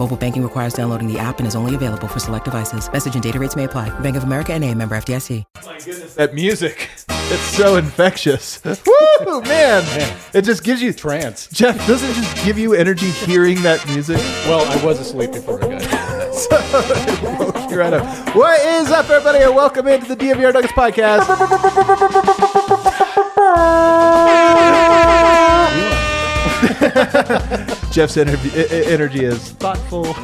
Mobile banking requires downloading the app and is only available for select devices. Message and data rates may apply. Bank of America and a member FDIC. That music. It's so infectious. Woo, man. It just gives you Trance. Jeff, doesn't it just give you energy hearing that music? Well, I was asleep before I got here. You're right up. What is up, everybody, and welcome into the DNVR Nuggets podcast. Jeff's energy, energy is thoughtful,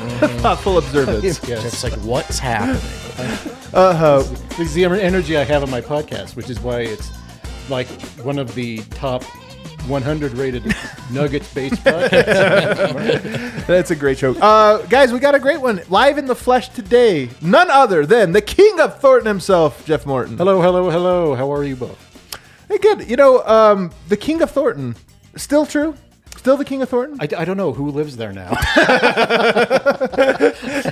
thoughtful observance. Yes. like, what's happening? Uh, huh. This is the energy I have on my podcast, which is why it's like one of the top 100 rated Nuggets based podcasts. that's a great joke. Uh, guys, we got a great one live in the flesh today. None other than the king of Thornton himself, Jeff Morton. hello, hello, hello. How are you both? Hey, good. You know, um, the king of Thornton, still true? Still the king of Thornton? I, I don't know who lives there now.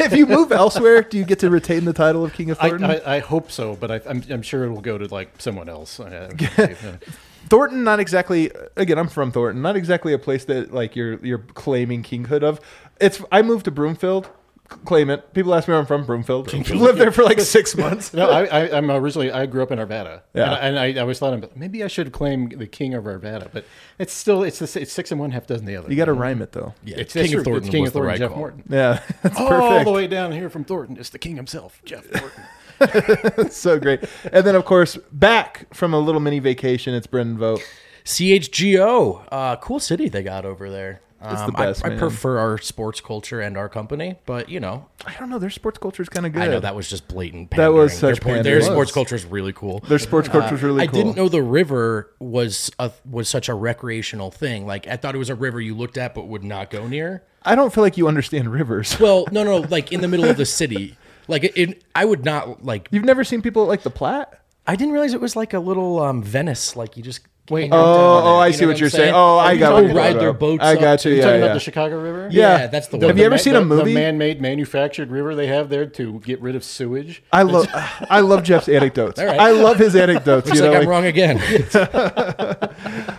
if you move elsewhere, do you get to retain the title of king of I, Thornton? I, I hope so, but I, I'm, I'm sure it will go to like someone else. Thornton, not exactly. Again, I'm from Thornton. Not exactly a place that like you're you're claiming kinghood of. It's. I moved to Broomfield. C- Claim it. People ask me where I'm from. Broomfield. I lived there for like six months. No, I, I, I'm originally I grew up in Arvada, Yeah. and, I, and I always thought maybe I should claim the king of Arvada, but it's still it's the, it's six and one half dozen the other. You got to rhyme it though. Yeah, It's King of. Thornton It's King of Thornton, right Jeff call. Morton. Yeah, that's All perfect. the way down here from Thornton is the king himself, Jeff Thornton. so great. And then of course back from a little mini vacation. It's Brendan Vogt. CHGO, uh, cool city they got over there. It's the Um, best, I, I prefer our sports culture and our company, but you know, I don't know. Their sports culture is kind of good. I know that was just blatant. That was such their, pandering. their sports culture is really cool. Their sports culture is really I cool. I didn't know the river was a, was such a recreational thing. Like I thought it was a river you looked at but would not go near. I don't feel like you understand rivers. Well, no, no, like in the middle of the city. Like it, it I would not like. You've never seen people like the Platte? I didn't realize it was like a little um, Venice. Like you just Wait, Oh, oh, I see what you're saying. Oh, I got what you're ride their boats. I got you. you Yeah, talking yeah. about the Chicago River? Yeah. That's the one. Have you ever seen a movie? The man-made manufactured river they have there to get rid of sewage. I love I love Jeff's anecdotes. I love his anecdotes. Looks you know, like I'm wrong again.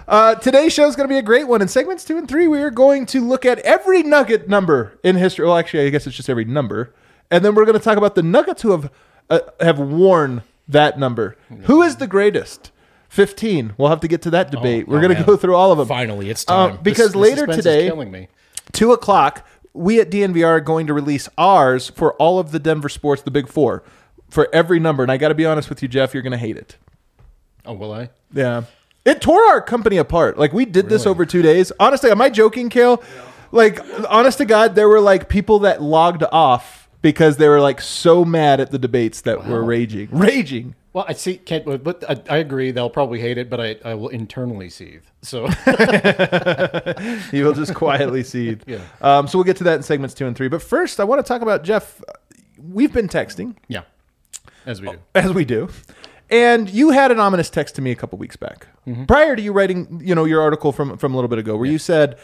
Uh, today's show is going to be a great one. In segments two and three, we are going to look at every Nugget number in history. Well, actually, I guess it's just every number, and then we're going to talk about the Nuggets who have uh, have worn that number. Who is the greatest? Fifteen. We'll have to get to that debate. we're oh, going to go through all of them. Finally, it's Uh, time. because The later suspense today, killing me. two o'clock, we at DNVR are going to release ours for all of the Denver sports, the Big Four, for every number. And I got to be honest with you, Jeff, you're going to hate it. Oh, will I? Yeah. It tore our company apart. Like we did this over two days. Honestly, am I joking, Kale? Like, honest to God, there were like people that logged off because they were like so mad at the debates that were raging. Raging. Well, I see. Can't, but- I, I agree. They'll probably hate it, but I, I will internally seethe. So you will just quietly seethe. Yeah. Um, so we'll get to that in segments two and three. But first, I want to talk about Jeff. We've been texting, yeah, as we do. as we do. And you had an ominous text to me a couple weeks back, prior to you writing, you know, your article from from a little bit ago, where you said,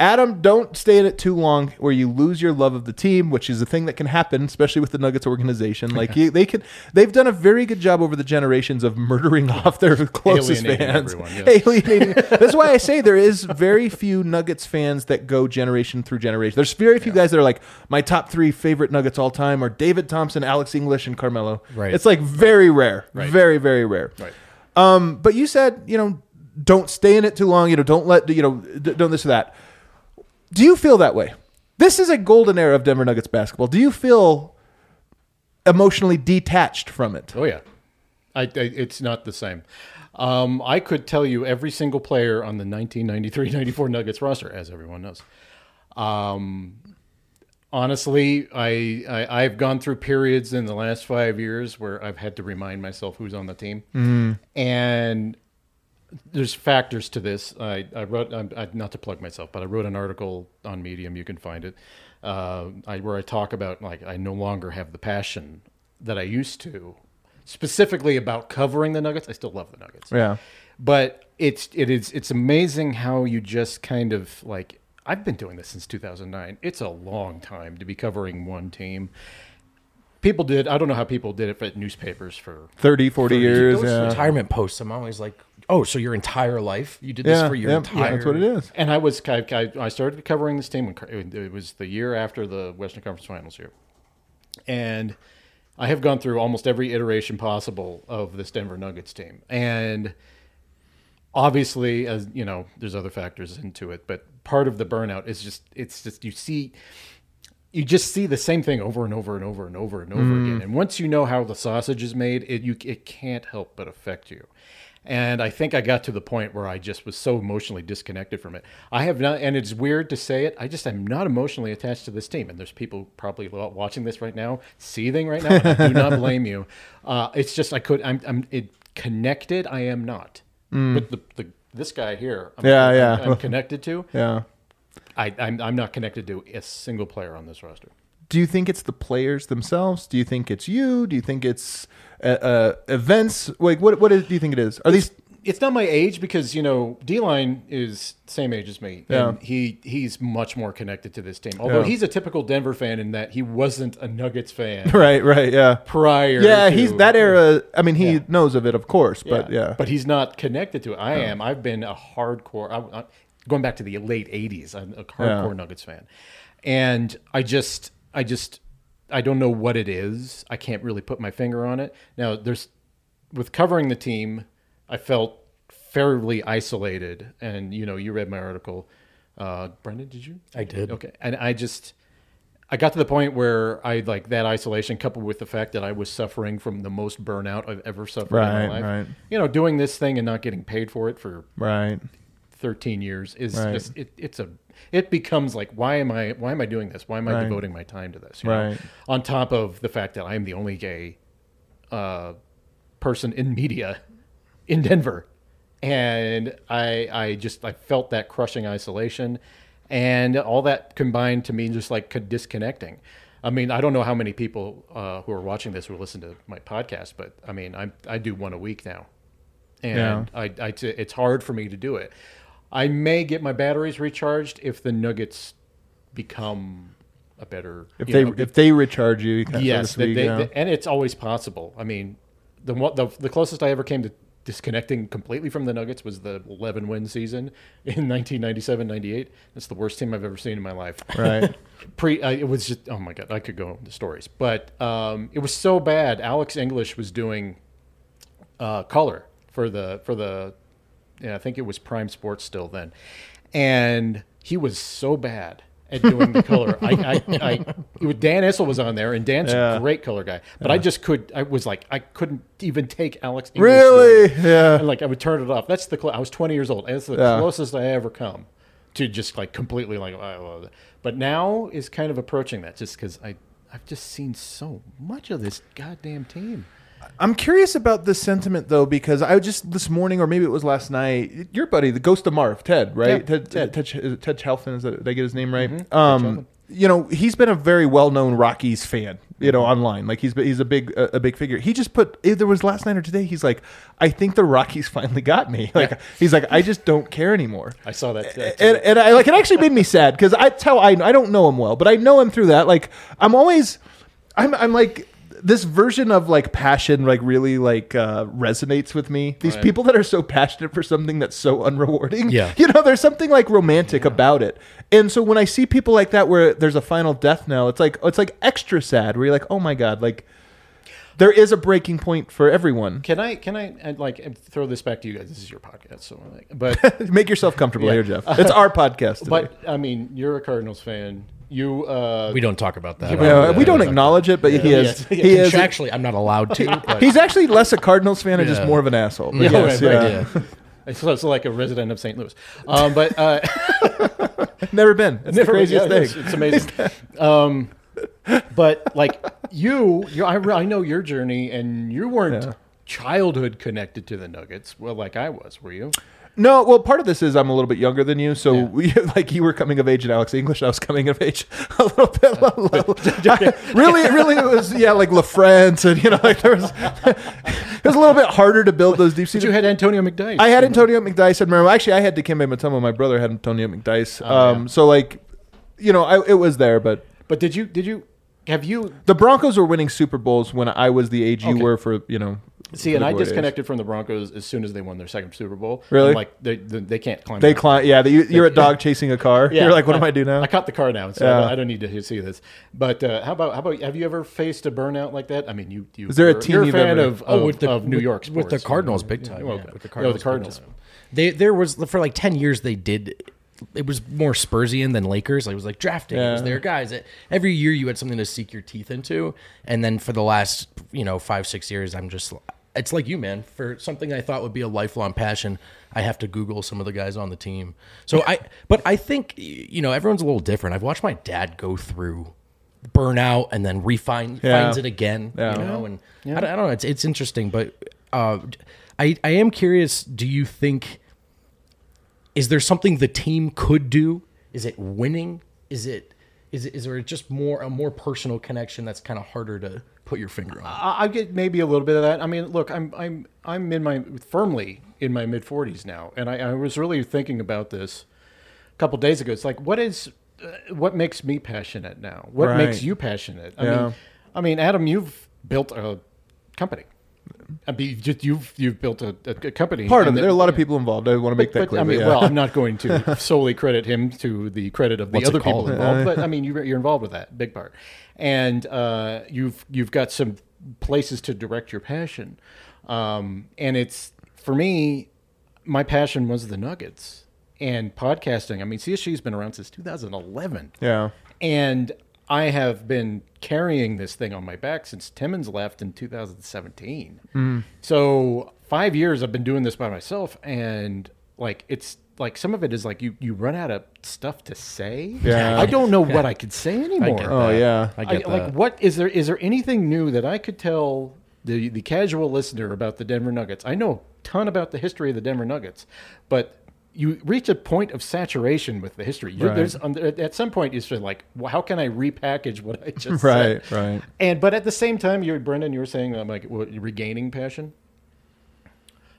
"Adam, don't stay in it too long, where you lose your love of the team, which is a thing that can happen, especially with the Nuggets organization. Like you, they can, they've done a very good job over the generations of murdering off their closest Alienating fans, everyone, yes. alienating. That's why I say there is very few Nuggets fans that go generation through generation. There's very few guys that are like my top three favorite Nuggets all time are David Thompson, Alex English, and Carmelo. Right. It's like very rare, Right. very very rare. Right. Um, but you said you know don't stay in it too long. You know don't let you know d- don't this or that. Do you feel that way? This is a golden era of Denver Nuggets basketball. Do you feel emotionally detached from it? Oh yeah, I, I it's not the same. Um, I could tell you every single player on the 1993-94 Nuggets roster, as everyone knows. Um, honestly, I, I I've gone through periods in the last five years where I've had to remind myself who's on the team, and there's factors to this. I, I wrote, I, I, not to plug myself, but I wrote an article on Medium. You can find it, uh, I, where I talk about like I no longer have the passion that I used to, specifically about covering the Nuggets. I still love the Nuggets, Yeah. but it's it is it's amazing how you just kind of like I've been doing this since 2009. It's a long time to be covering one team. People did. I don't know how people did it for newspapers for 30, 40 years. Those Yeah. retirement posts, I'm always like, oh, so your entire life you did this Yeah, for your yeah, entire. that's what it is. And I was I, I I started covering this team when it was the year after the Western Conference Finals here, and I have gone through almost every iteration possible of this Denver Nuggets team, and obviously, as you know, there's other factors into it, but part of the burnout is just it's just you see. You just see the same thing over and over and over and over and over mm. again, and once you know how the sausage is made, it you it can't help but affect you. And I think I got to the point where I just was so emotionally disconnected from it. I have not, and it's weird to say it. I just am not emotionally attached to this team. And there's people probably watching this right now, seething right now. I do not blame you. Uh, it's just I could. I'm. I'm it, connected. I am not. But the, the this guy here, I'm, Yeah, I'm- yeah. I'm connected to. Yeah. I, I'm, I'm not connected to a single player on this roster. Do you think it's the players themselves? Do you think it's you? Do you think it's uh, uh, events? Like, what what is, do you think it is? Are these? It's not my age because you know D line is same age as me, Yeah. and he he's much more connected to this team. Although Yeah. he's a typical Denver fan in that he wasn't a Nuggets fan Right, right, yeah. prior. Yeah, to- he's that era. I mean, he Yeah. knows of it, of course, but yeah. but he's not connected to it. I am. I've been a hardcore. I, I, going back to the late '80s, I'm a hardcore. Nuggets fan, and I just, I just, I don't know what it is. I can't really put my finger on it. Now, there's with covering the team, I felt fairly isolated, and you know, you read my article, uh, Brendan. Did you? I did. Okay, and I just. I got to the point where I like that isolation coupled with the fact that I was suffering from the most burnout I've ever suffered in Right, my life. right. You know, doing this thing and not getting paid for it for right. 13 years is Right. just it, it's a it becomes like why am I why am I doing this? Why am I Right. devoting my time to this? you know? Right. On top of the fact that I am the only gay uh, person in media in Denver, and I I just I felt that crushing isolation, and all that combined to me just like disconnecting. I mean, I don't know how many people uh, who are watching this will listen to my podcast, but I mean, I I do one a week now, and I, I t- it's hard for me to do it. I may get my batteries recharged if the Nuggets become a better If they know, if they recharge you, kind yes, they, they, and it's always possible. I mean, the, the the closest I ever came to disconnecting completely from the Nuggets was the 11 win season in 1997-98. That's the worst team I've ever seen in my life. right. Pre, uh, it was just oh my god, I could go into stories, but um, it was so bad. Alex English was doing uh, color for the for the yeah, I think it was Prime Sports still then, and he was so bad at doing the color. I, I, I it was, Dan Issel was on there, and Dan's Yeah. a great color guy, but I just could. I was like, I couldn't even take Alex. English Really? doing. Yeah. And like I would turn it off. That's the. Cl- I was 20 years old. and It's the Yeah. closest I ever come to just like completely like. uh, But now is kind of approaching that, just because I I've just seen so much of this goddamn team. I'm curious about this sentiment though, because I just this morning, or maybe it was last night. Your buddy, the Ghost of Marv, Ted, right? Yeah, Ted, Ted. Ted, Ted Chalfin. Is that, did I get his name right? Chalfin. Um, you know, he's been a very well-known Rockies fan. You know, online, like he's he's a big a, a big figure. He just put either was last night or today. He's like, I think the Rockies finally got me. Like he's like, I just don't care anymore. I saw that. that and, and I like it actually made me sad because I tell I I don't know him well, but I know him through that. Like I'm always, I'm I'm like this version of like passion like really like uh, resonates with me. These Right. people that are so passionate for something that's so unrewarding. Yeah. you know, there's something like romantic about it. And so when I see people like that where there's a final death knell, it's like it's like extra sad. Where you're like, oh my god, like there is a breaking point for everyone. Can I can I and like throw this back to you guys? This is your podcast, so I'm like, but Make yourself comfortable Yeah. here, Jeff. It's our podcast. Today. but I mean, you're a Cardinals fan. You uh, We don't talk about that. Yeah, we don't acknowledge it, but he is. Yeah. He is. Contractually, I'm not allowed to. But He's actually less a Cardinals fan and just more of an asshole. But Yeah, yes, right, right, yeah. yeah. so it's like a resident of St. Louis, um, but uh, Never been. It's the craziest yeah, thing. It's, it's amazing. um, but like you, you I, I know your journey, and you weren't Yeah. childhood connected to the Nuggets. Well, like I was. Were you? No, well, part of this is I'm a little bit younger than you, so Yeah. we, like you were coming of age in Alex English, I was coming of age a little bit. I- really, really, it was yeah, like LaPhonso, and you know, like there was it was a little bit harder to build those deep seats. you had Antonio McDyess. I had Antonio McDyess and remember actually I had Dikembe Mutombo. My brother had Antonio McDyess. Oh, um, so like, you know, I, it was there, but But did you? Did you? Have you? the Broncos were winning Super Bowls when I was the age you were for you know. See, and I disconnected from the Broncos as soon as they won their second Super Bowl. Really? I'm like they, they, they can't climb. They climb. Yeah, they, you're a dog chasing a car. Yeah, you're like, what am I do now? I caught the car now, so Yeah. I don't need to see this. But uh, how about how about have you ever faced a burnout like that? I mean, you you Is there a you're- team you're a fan ever- of, Oh, of, with the of New with- York with the. Cardinals, big time. Well, yeah, with the no, Cardinals, the Cardinals. They there was for like ten years they did. It was more Spursian than Lakers. Like, it was like drafting. It was Yeah. their guys. It, every year you had something to sink your teeth into, and then for the last you know five six years, I'm just. It's like you, man. For something I thought would be a lifelong passion, I have to Google some of the guys on the team. So I, but I think you know everyone's a little different. I've watched my dad go through burnout and then refine Yeah. finds it again. Yeah. You know, and I, don't, I don't know. It's it's interesting, but uh, I I am curious. Do you think is there something the team could do? Is it winning? Is it is it is there just more a more personal connection that's kind of harder to put your finger on? I, I get maybe a little bit of that. I mean, look, I'm I'm I'm in my firmly in my mid 40s now, and I, I was really thinking about this a couple days ago. It's like, what is uh, what makes me passionate now? What Right. makes you passionate? I Yeah. mean, I mean, Adam, you've built a company. I mean, you- you've you've built a, a company. Part of it. There are a lot of people involved. I want to make that But, clear. I mean, but yeah. well, I'm not going to solely credit him to the credit of the What's other people involved, but I mean, you're, you're involved with that big part, and uh, you've you've got some places to direct your passion, um, and it's for me, my passion was the Nuggets and podcasting. I mean, CSG's been around since 2011, yeah. and I have been carrying this thing on my back since Timmons left in 2017. Mm. So five years I've been doing this by myself, and like it's like some of it is like you you run out of stuff to say. Yeah. I don't know what I could say anymore. Oh yeah. I I- get that. like what is there is there anything new that I could tell the the casual listener about the Denver Nuggets? I know a ton about the history of the Denver Nuggets, but you reach a point of saturation with the history. You're, Right. There's um, at some point you sort like, well, how can I repackage what I just Right, said? right. Right. And but at the same time, you're Brendan. You were saying I'm like what, regaining passion.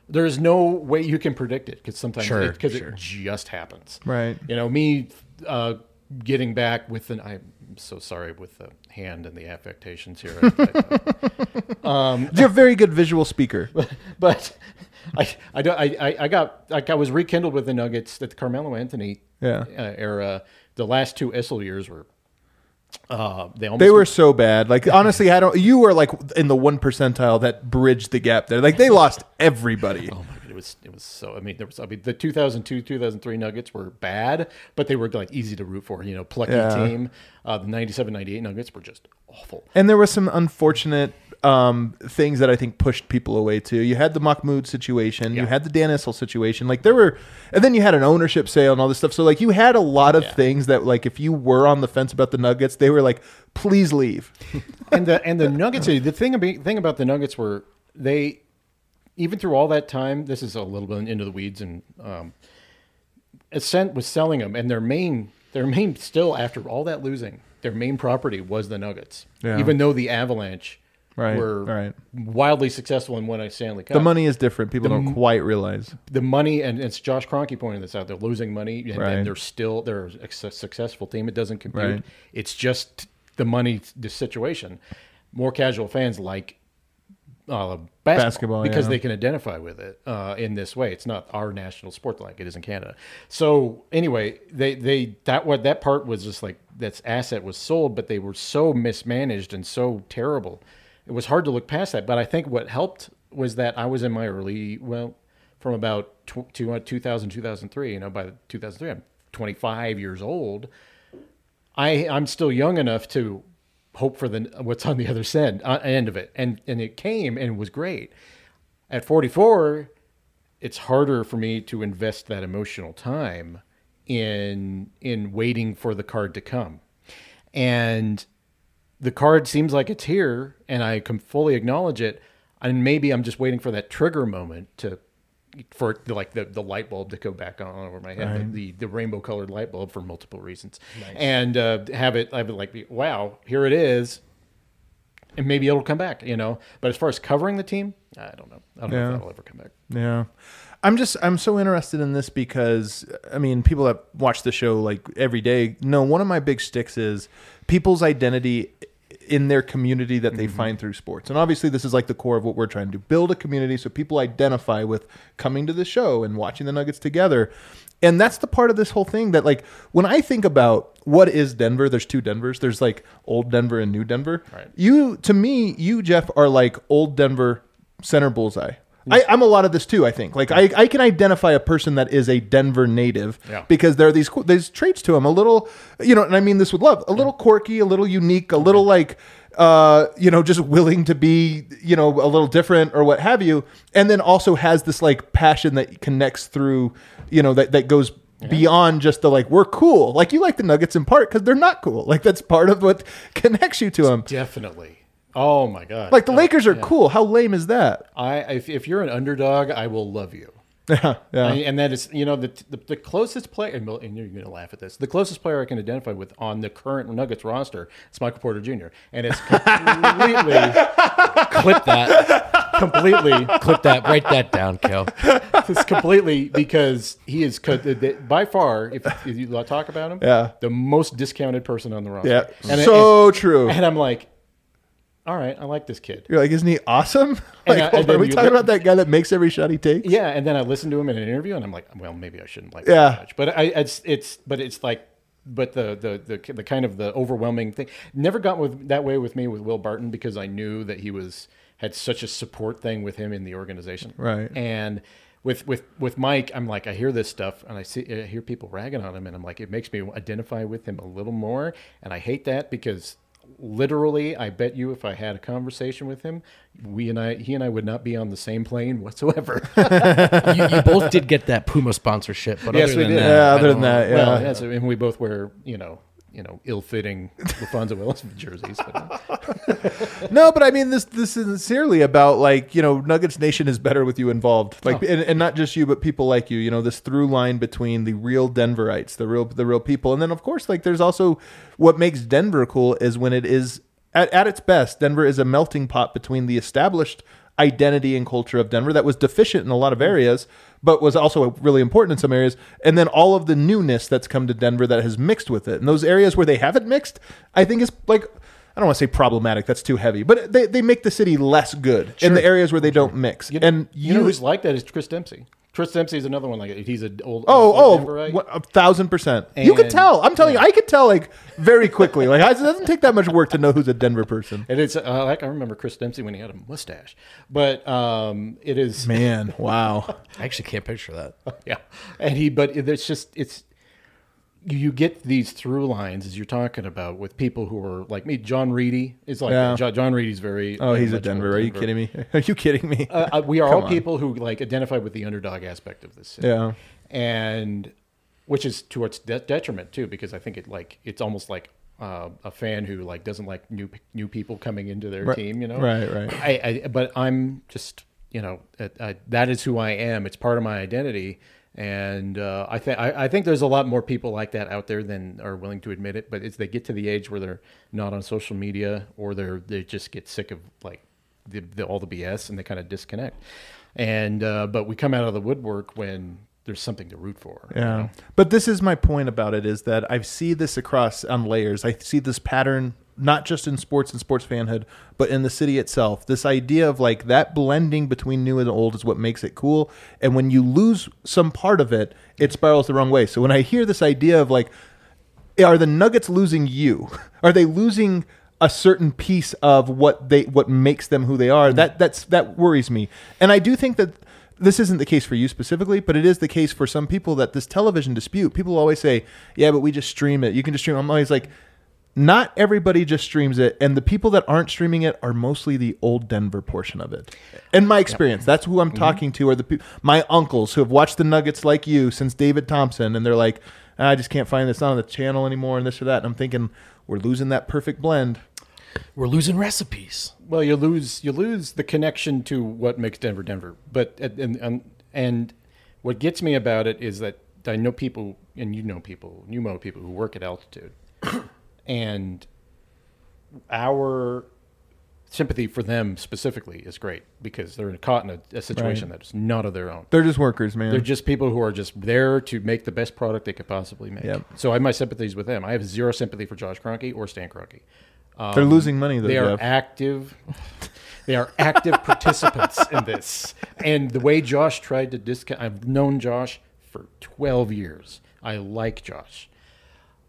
There is no way you can predict it because sometimes Sure, because sure. it just happens. Right. You know, me uh, getting back with an. I'm so sorry with the hand and the affectations here. You're a very good visual speaker. but I, I, don't- I, I- I got like I was rekindled with the Nuggets at the Carmelo Anthony Yeah. uh, era. The last two Issel years were. Uh, they almost They were so bad. Like honestly, I don't. You were like in the one percentile that bridged the gap there. Like they lost everybody. Oh my god, it was it was so. I mean, there was. I mean, the 2002 2003 Nuggets were bad, but they were like easy to root for. You know, plucky Yeah. team. Uh, the 97 98 Nuggets were just awful. And there were some unfortunate um, things that I think pushed people away too. You had the Mahmoud situation, you had the Dan Issel situation. Like there were, and then you had an ownership sale and all this stuff. So like you had a lot of Yeah. things that like if you were on the fence about the Nuggets, they were like, please leave. and the and the Nuggets. The thing about thing about the Nuggets were they even through all that time. This is a little bit into the weeds, and um, Ascent was selling them, and their main their main still after all that losing, their main property was the Nuggets. Yeah. Even though the Avalanche Right, were right. wildly successful and won a Stanley Cup. The money is different. People don't quite realize. the money, and it's Josh Kroenke pointing this out. They're losing money, and, Right. and they're still they're a successful team. It doesn't compute. Right. It's just the money, the situation. More casual fans like uh, basketball, Basketball, because yeah. they can identify with it uh, in this way. It's not our national sport like it is in Canada. So anyway, they they that what that part was just like that asset was sold, but they were so mismanaged and so terrible. It was hard to look past that. But I think what helped was that I was in my early well from about two- 2000 2003 you know by 2003 i'm 25 years old I I'm still young enough to hope for the what's on the other end uh, end of it, and and it came and was great. At 44, it's harder for me to invest that emotional time in in waiting for the card to come, and the card seems like it's here, and I can fully acknowledge it. And maybe I'm just waiting for that trigger moment to for like the, the light bulb to go back on over my head, the, the rainbow colored light bulb for multiple reasons, and uh, have it have it like be, wow, here it is, and maybe it'll come back, you know. But as far as covering the team, I don't know. I don't know Yeah. if that'll ever come back. Yeah. I'm just I'm so interested in this because I mean people that watch the show like every day know one of my big sticks is people's identity in their community that they mm-hmm. find through sports. And obviously this is like the core of what we're trying to do. Build a community so people identify with coming to the show and watching the Nuggets together. And that's the part of this whole thing that like when I think about what is Denver, there's two Denvers. There's like old Denver and new Denver. Right. You to me, you Jeff are like old Denver center bullseye. I, I'm a lot of this too. I think like I, I can identify a person that is a Denver native Yeah. because there are these these traits to him. A little, you know, and I mean this with love. A little quirky, a little unique, a little like, uh, you know, just willing to be, you know, a little different or what have you. And then also has this like passion that connects through, you know, that that goes beyond just the like we're cool. Like you like the Nuggets in part because they're not cool. Like that's part of what connects you to them. Definitely. Oh my god. Like the Uh, Lakers are yeah. cool. How lame is that? I if, if you're an underdog, I will love you. Yeah, yeah. I- and that is, you know, the, the, the closest player, and, and you're going to laugh at this, the closest player I can identify with on the current Nuggets roster is Michael Porter Jr. And it's completely, Clip that. completely, Clip that. Write that down, Kel. it's completely because he is co- the- the- by far, if, if you talk about him, Yeah. the most discounted person on the roster. Yeah, And, so true. and, and I'm like, all right, I like this kid. You're like, isn't he awesome? And, Like, uh, and are we talking look- about that guy that makes every shot he takes? Yeah, and then I listened to him in an interview, and I'm like, well, maybe I shouldn't like Yeah. that much. But I, it's it's but it's like, but the the the the kind of the overwhelming thing never got with that way with me with Will Barton because I knew that he was had such a support thing with him in the organization. Right. And with with with Mike, I'm like, I hear this stuff, and I see I hear people ragging on him, and I'm like, it makes me identify with him a little more, and I hate that because. Literally, I bet you if I had a conversation with him, we and I, he and I would not be on the same plane whatsoever. You, you both did get that Puma sponsorship, but Yes, other we than did. that, Yeah, other than that, yeah. Well, yeah, and we both wear, you know, you know, ill-fitting LaPhonso Ellis jerseys. But, No, but I mean this this is sincerely about like, you know, Nuggets Nation is better with you involved. Oh. Like and, and not just you, but people like you, you know, this through line between the real Denverites, the real the real people. And then of course, like there's also what makes Denver cool is when it is at, at its best, Denver is a melting pot between the established identity and culture of Denver that was deficient in a lot of areas, but was also really important in some areas. And then all of the newness that's come to Denver that has mixed with it. And those areas where they haven't mixed, I think is like I don't want to say problematic. That's too heavy, but they, they make the city less good in the areas where they don't mix. you know, and you, know who's like that is Chris Dempsey. Chris Dempsey is another one like. He's an old oh old oh Denverite. what- a thousand percent. you could And- tell. I'm telling you, I could tell like very quickly. Like it doesn't take that much work to know who's a Denver person. And it's uh, like I remember Chris Dempsey when he had a mustache, but um, it is Man, wow. I actually can't picture that. yeah, and he but it's just it's you get these through lines as you're talking about with people who are like me. John Reedy is like Yeah. John, John Reedy's very Oh, he's a much Denver. Are you kidding me? Are you kidding me? uh, uh, we are all on. people who like identify with the underdog aspect of this city. Yeah. and which is to its de- detriment too, because I think it like it's almost like uh, a fan who like doesn't like new new people coming into their Right. team. You know, Right, right. I, I but I'm just you know uh, I, that is who I am. It's part of my identity. And uh, I think I think there's a lot more people like that out there than are willing to admit it. But it's they get to the age where they're not on social media or they're they just get sick of like the, the all the BS and they kind of disconnect. And uh, but we come out of the woodwork when there's something to root for. you Yeah. know? But this is my point about it is that I see this across on layers. I see this pattern not just in sports and sports fanhood, but in the city itself. This idea of like that blending between new and old is what makes it cool. And when you lose some part of it, it spirals the wrong way. So when I hear this idea of like are the Nuggets losing you? Are they losing a certain piece of what they what makes them who they are? That that's that worries me. And I do think that this isn't the case for you specifically, but it is the case for some people that this television dispute. People always say, "Yeah, but we just stream it. You can just stream." it." I'm always like, not everybody just streams it, and the people that aren't streaming it are mostly the old Denver portion of it. In my experience, that's who I'm Mm-hmm. talking to, are the peop my uncles who have watched the Nuggets like you since David Thompson, and they're like, "I just can't find this on the channel anymore," and this or that. And I'm thinking, we're losing that perfect blend. We're losing recipes. Well, you lose you lose the connection to what makes Denver Denver. But and and, and what gets me about it is that I know people, and you know people, you know people who work at altitude, and our sympathy for them specifically is great because they're caught in a, a situation that's not of their own. They're just workers, man. They're just people who are just there to make the best product they could possibly make. Yep. So I have my sympathies with them. I have zero sympathy for Josh Kroenke or Stan Kroenke. Um, They're losing money though. They are Jeff. active. They are active participants in this. And the way Josh tried to discount, I've known Josh for 12 years. I like Josh.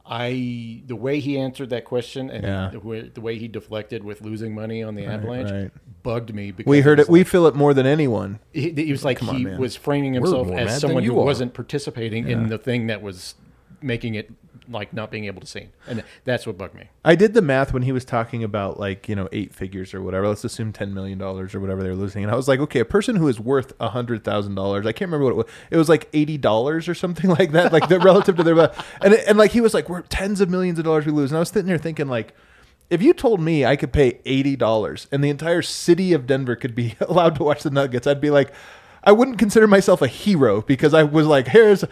I the way he answered that question and Yeah. the, way, the way he deflected with losing money on the Avalanche right. bugged me. Because we heard was it. We feel it more than anyone. he, he was like on, he man. was framing himself as someone who are. wasn't participating in the thing that was making it like not being able to see, and that's what bugged me. I did the math when he was talking about like you know eight figures or whatever. Let's assume ten million dollars or whatever they were losing, and I was like, okay, a person who is worth a hundred thousand dollars. I can't remember what it was. It was like eighty dollars or something like that, like the, relative to their and and like he was like, we're tens of millions of dollars we lose, and I was sitting there thinking like. If you told me I could pay eighty dollars and the entire city of Denver could be allowed to watch the Nuggets, I'd be like, I wouldn't consider myself a hero because I was like, here's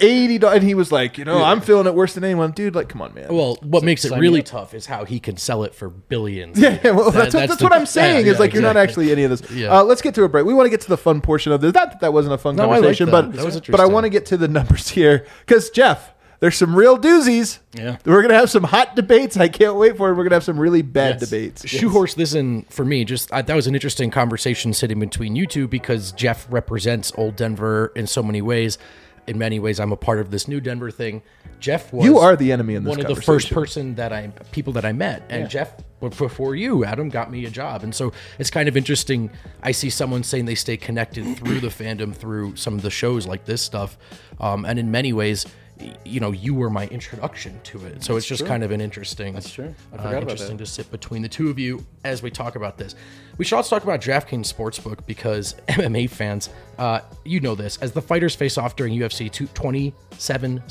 eighty dollars, and he was like, you know, I'm feeling it worse than anyone, dude. Like, come on, man. Well, what makes it really up. tough is how he can sell it for billions. Yeah, yeah, well, that's, That- that's, the- what I'm saying. yeah, is like you're not actually any of this. Yeah. Uh, let's get to a break. We want to get to the fun portion of this. Not that that wasn't a fun No, I like conversation, that. but That was but I interesting. want to get to the numbers here because Jeff, there's some real doozies. Yeah. we're gonna have some hot debates. I can't wait for it. We're gonna have some really bad Yes. debates. shoehorse this in for me. Just I, that was an interesting conversation sitting between you two because Jeff represents old Denver in so many ways. In many ways, I'm a part of this new Denver thing. Jeff was You are the enemy in this one of the first person that I people that I met, and Jeff b- before you, Adam, got me a job, and so it's kind of interesting. I see someone saying they stay connected through the fandom through some of the shows like this stuff, um, and in many ways. You know, you were my introduction to it, so it's just kind of an interesting. That's true. I uh, forgot about interesting that. to sit between the two of you as we talk about this. We should also talk about DraftKings Sportsbook because MMA fans, uh, you know this, as the fighters face off during UFC 277,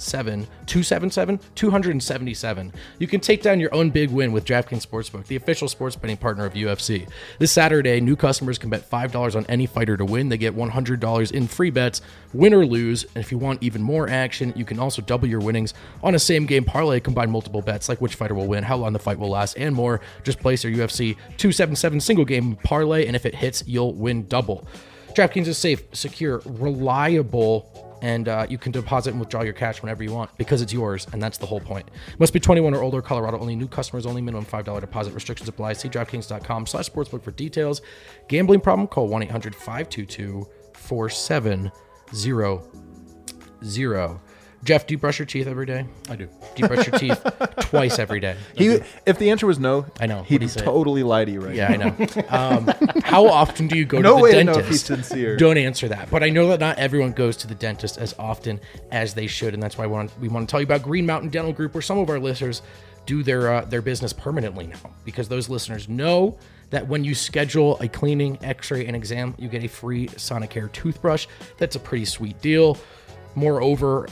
277, 277, you can take down your own big win with DraftKings Sportsbook, the official sports betting partner of UFC. This Saturday, new customers can bet $5 on any fighter to win. They get $100 in free bets, win or lose. And if you want even more action, you can also double your winnings on a same game parlay, combine multiple bets like which fighter will win, how long the fight will last, and more. Just place your UFC 277 single game parlay, and if it hits, you'll win double. DraftKings is safe, secure, reliable, and uh, you can deposit and withdraw your cash whenever you want because it's yours, and that's the whole point. Must be 21 or older, Colorado only, new customers only, minimum $5 deposit, restrictions apply. See DraftKings.com slash sportsbook for details. Gambling problem? Call 1 800 522 4700. Jeff, do you brush your teeth every day? I do. Do you brush your teeth twice every day? He, if the answer was no, I know. he'd What'd he say? totally lie to you right Yeah, I know. Um, how often do you go No to the way to know dentist? if he's sincere. Don't answer that. But I know that not everyone goes to the dentist as often as they should, and that's why we want, we want to tell you about Green Mountain Dental Group, where some of our listeners do their uh, their business permanently now, because those listeners know that when you schedule a cleaning, X-ray, and exam, you get a free Sonicare toothbrush. That's a pretty sweet deal. Moreover,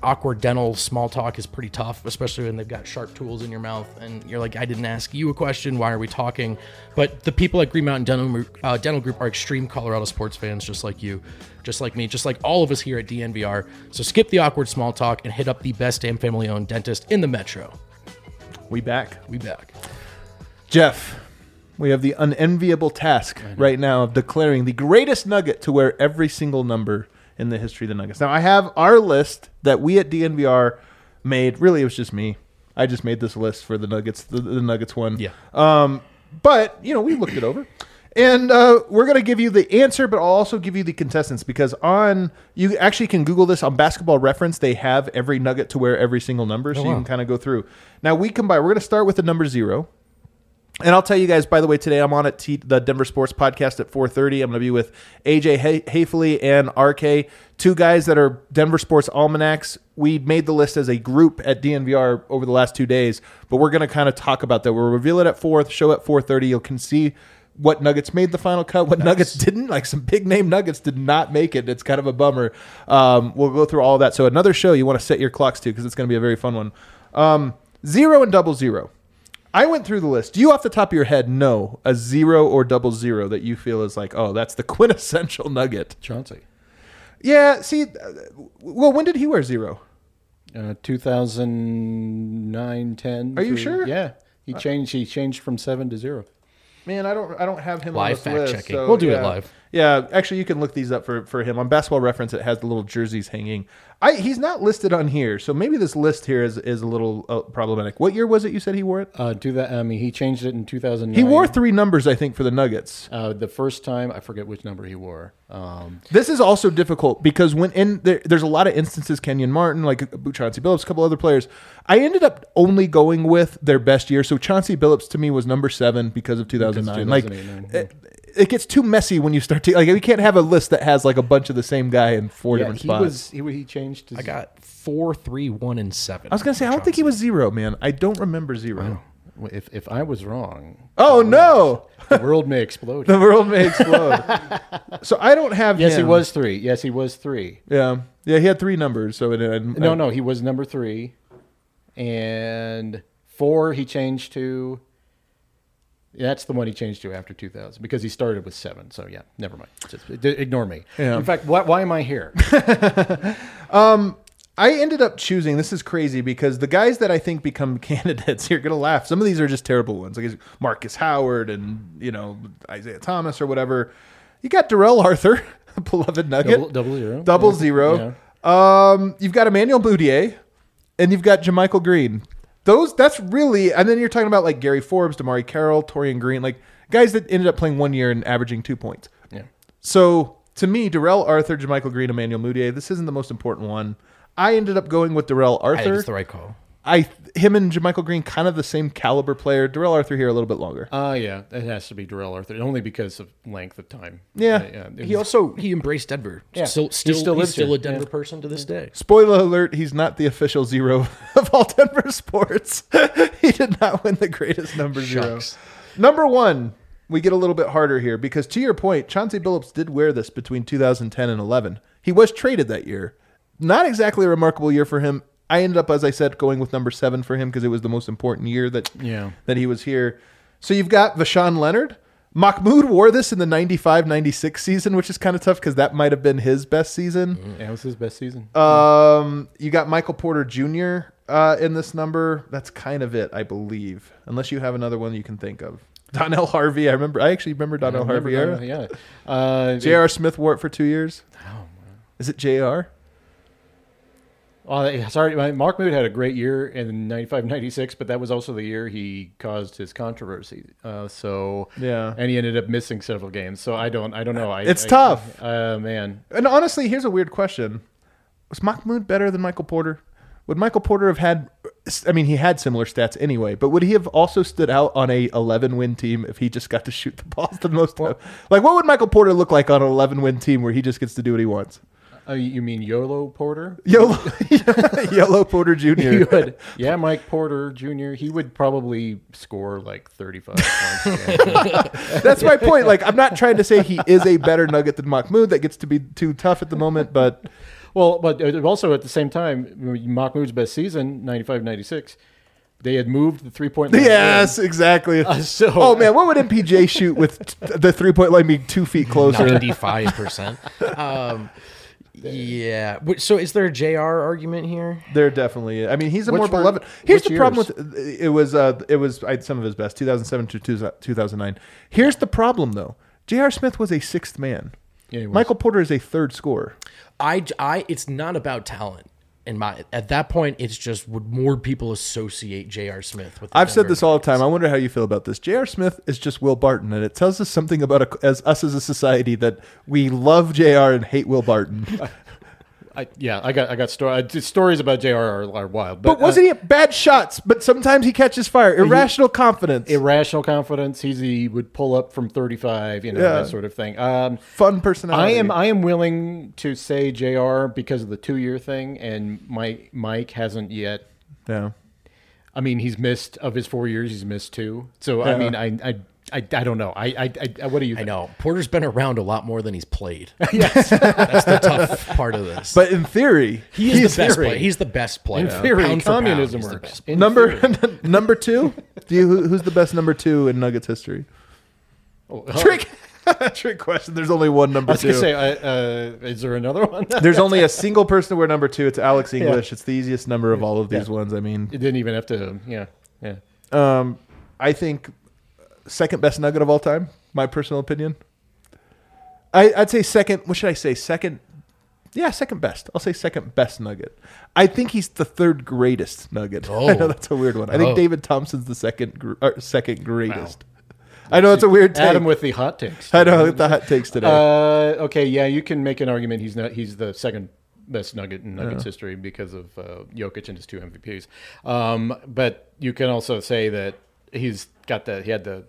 awkward dental small talk is pretty tough, especially when they've got sharp tools in your mouth and you're like, I didn't ask you a question. Why are we talking? But the people at Green Mountain Dental, uh, Dental Group are extreme Colorado sports fans, just like you, just like me, just like all of us here at DNVR. So skip the awkward small talk and hit up the best damn family owned dentist in the metro. We back. We back. Jeff, we have the unenviable task right now of declaring the greatest nugget to wear every single number in the history of the Nuggets. Now, I have our list that we at DNVR made. Really, it was just me. I just made this list for the Nuggets, the, the Nuggets one. Yeah. Um, but you know, we looked it over, and uh, we're gonna give you the answer, but I'll also give you the contestants because on you actually can Google this on Basketball Reference. They have every Nugget to wear every single number, so you wow. can kind of go through. Now we combine. We're gonna start with the number zero. And I'll tell you guys, by the way, today I'm on at T- the Denver Sports Podcast at 4:30. I'm going to be with AJ Hay- Haefele and RK, two guys that are Denver Sports almanacs. We made the list as a group at DNVR over the last two days, but we're going to kind of talk about that. We'll reveal it at four, show at 4:30. You can see what Nuggets made the final cut, what Nuggets didn't. Like some big name Nuggets did not make it. It's kind of a bummer. Um, we'll go through all that. So another show you want to set your clocks to because it's going to be a very fun one. Um, zero and double zero. I went through the list. Do you, off the top of your head, know a zero or double zero that you feel is like, oh, that's the quintessential nugget? Chauncey. Yeah. See, uh, well, when did he wear zero? Uh, 2009, 10. Are you through- sure? Yeah. He changed. He changed from seven to zero. Man, I don't. I don't have him Live on this fact list, checking. so, We'll do it live. Yeah, actually, you can look these up for for him on Basketball Reference. It has the little jerseys hanging. I he's not listed on here, so maybe this list here is is a little uh, problematic. What year was it? You said he wore it. Uh, do that. I mean, he changed it in 2009. He wore three numbers, I think, for the Nuggets. Uh, the first time, I forget which number he wore. Um, This is also difficult because when in there, there's a lot of instances, Kenyon Martin, like Chauncey Billups, a couple other players. I ended up only going with their best year. So Chauncey Billups to me was number seven because of 2009. like 2008, it, it gets too messy when you start to like. We can't have a list that has like a bunch of the same guy in four yeah, different he spots. was. He, he changed. His, I got four, three, one, and seven. I was gonna say I don't think he was zero, man. I don't remember zero. If if I was wrong, Oh no, the world may explode. the world may explode. so I don't have. yes, he was three. Yes, he was three. Yeah, yeah. He had three numbers. So it, it, No, no, he was number three, and four he changed to. That's the one he changed to after 2000 because he started with seven. So yeah, never mind. Just, ignore me. Yeah. In fact, why, why am I here? I ended up choosing. This is crazy because the guys that I think become candidates, you're gonna laugh. Some of these are just terrible ones, like Markus Howard and you know Isaiah Thomas or whatever. You got Darrell Arthur, beloved Nugget, Double- double zero. double Yeah. zero. Um, you've got Emmanuel Mudiay, and you've got JaMychal Green. Those that's really, and then you're talking about like Gary Forbes, DeMarre Carroll, Taurean Green, like guys that ended up playing one year and averaging two points. Yeah. So to me, Darrell Arthur, JaMychal Green, Emmanuel Mudiay, this isn't the most important one. I ended up going with Darrell I think Arthur. it's the right call. I him and JaMychal Green kind of the same caliber player. Darrell Arthur here a little bit longer. Uh, yeah, it has to be Darrell Arthur, only because of length of time. Yeah. Uh, yeah it He also he embraced Denver. Yeah. Still, He still, still he's still a Denver Yeah. person to this day. Spoiler alert: He's not the official zero of all Denver sports. he did not win the greatest number zero. Number one, we get a little bit harder here because to your point, Chauncey Billups did wear this between 2010 and 11. He was traded that year. Not exactly a remarkable year for him. I ended up, as I said, going with number seven for him because it was the most important year that Yeah. that he was here. So you've got Voshon Lenard. Mahmoud wore this in the 95 96 season, which is kind of tough because that might have been his best season. Yeah, it was his best season. Um, you got Michael Porter Jr. Uh, in this number. That's kind of it, I believe. Unless you have another one you can think of. Donnell Harvey. I remember. I actually remember Donnell Harvey era. Yeah. Uh, J.R. Smith wore it for two years. Is it J.R.? Well, sorry, Mark Mood had a great year in 95 96, but that was also the year he caused his controversy. Uh, so Yeah. and he ended up missing several games. So I don't, I don't know. I, It's I- tough. Uh, man, And honestly, here's a weird question: Was Mark Mahmoud better than Michael Porter? Would Michael Porter have had? I mean, he had similar stats anyway, but would he have also stood out on a 11 win team if he just got to shoot the balls the most? time? like, what would Michael Porter look like on an 11 win team where he just gets to do what he wants? Uh, you mean Yolo Porter? Yolo, Yellow Porter He Jr. would, yeah, Mike Porter Jr. He would probably score like 35 points. That's my point. Like, I'm not trying to say he is a better Nugget than Mahmoud. That gets to be too tough at the moment, but Well, but uh, also at the same time, Mahmoud's best season, 95 96, they had moved the three point line. yes, exactly. Uh, so- oh man, what would MPJ shoot with t- the three point line being two feet closer? Ninety-five percent. Um, yeah. Wait, So, is there a J.R. argument here? There definitely. Is. I mean, he's a Which more were- beloved. Here's which the problem with it. Was uh, it was I had some of his best, 2007 to 2009. Here's the problem though. J.R. Smith was a sixth man. Yeah, he was. Michael Porter is a third scorer. I, I, it's not about talent. In my, at that point, it's just would more people associate J.R. Smith with? The I've said Denver this all the time. I wonder how you feel about this. J.R. Smith is just Will Barton, and it tells us something about a, as us as a society that we love J.R. and hate Will Barton. I, yeah, I got I got sto- stories about J.R. Are, are wild, But wasn't he bad shots? But sometimes he catches fire. Irrational confidence. irrational confidence? He's he would pull up from thirty five, you know Yeah. that sort of thing. Um, Fun I personality. am I am willing to say J.R. because of the two year thing, and Mike Mike hasn't yet. Yeah. I mean, he's missed of his four years. He's missed two. So Yeah. I mean, I I, I, I don't know. I, I I what do you? I know Porter's been around a lot more than he's played. yes, that's the tough part of this. But in theory, he is he's the best theory. player. He's the best player. In theory, Pound for pound, communism the works. In number number two. Do you who, who's the best number two in Nuggets history? Oh, Trick. Trick question. There's only one number I was two. gonna say, uh, uh, is there another one? There's only a single person to wear number two. It's Alex English. It's the easiest number of all of these Yeah. ones. I mean, it didn't even have to. Yeah, yeah. um, I think second best Nugget of all time. My personal opinion. I, I'd say second. What should I say? Second. Yeah, second best. I'll say second best Nugget. I think he's the third greatest Nugget. I know Oh. that's a weird one. I think Oh. David Thompson's the second gr- or second greatest. I know it's a weird take. Adam with the hot takes. I know the hot takes today. Uh, okay, yeah, you can make an argument. He's not. He's the second best Nugget in Nuggets history because of uh, Jokic and his two MVPs. Um, but you can also say that he's got the. He had the.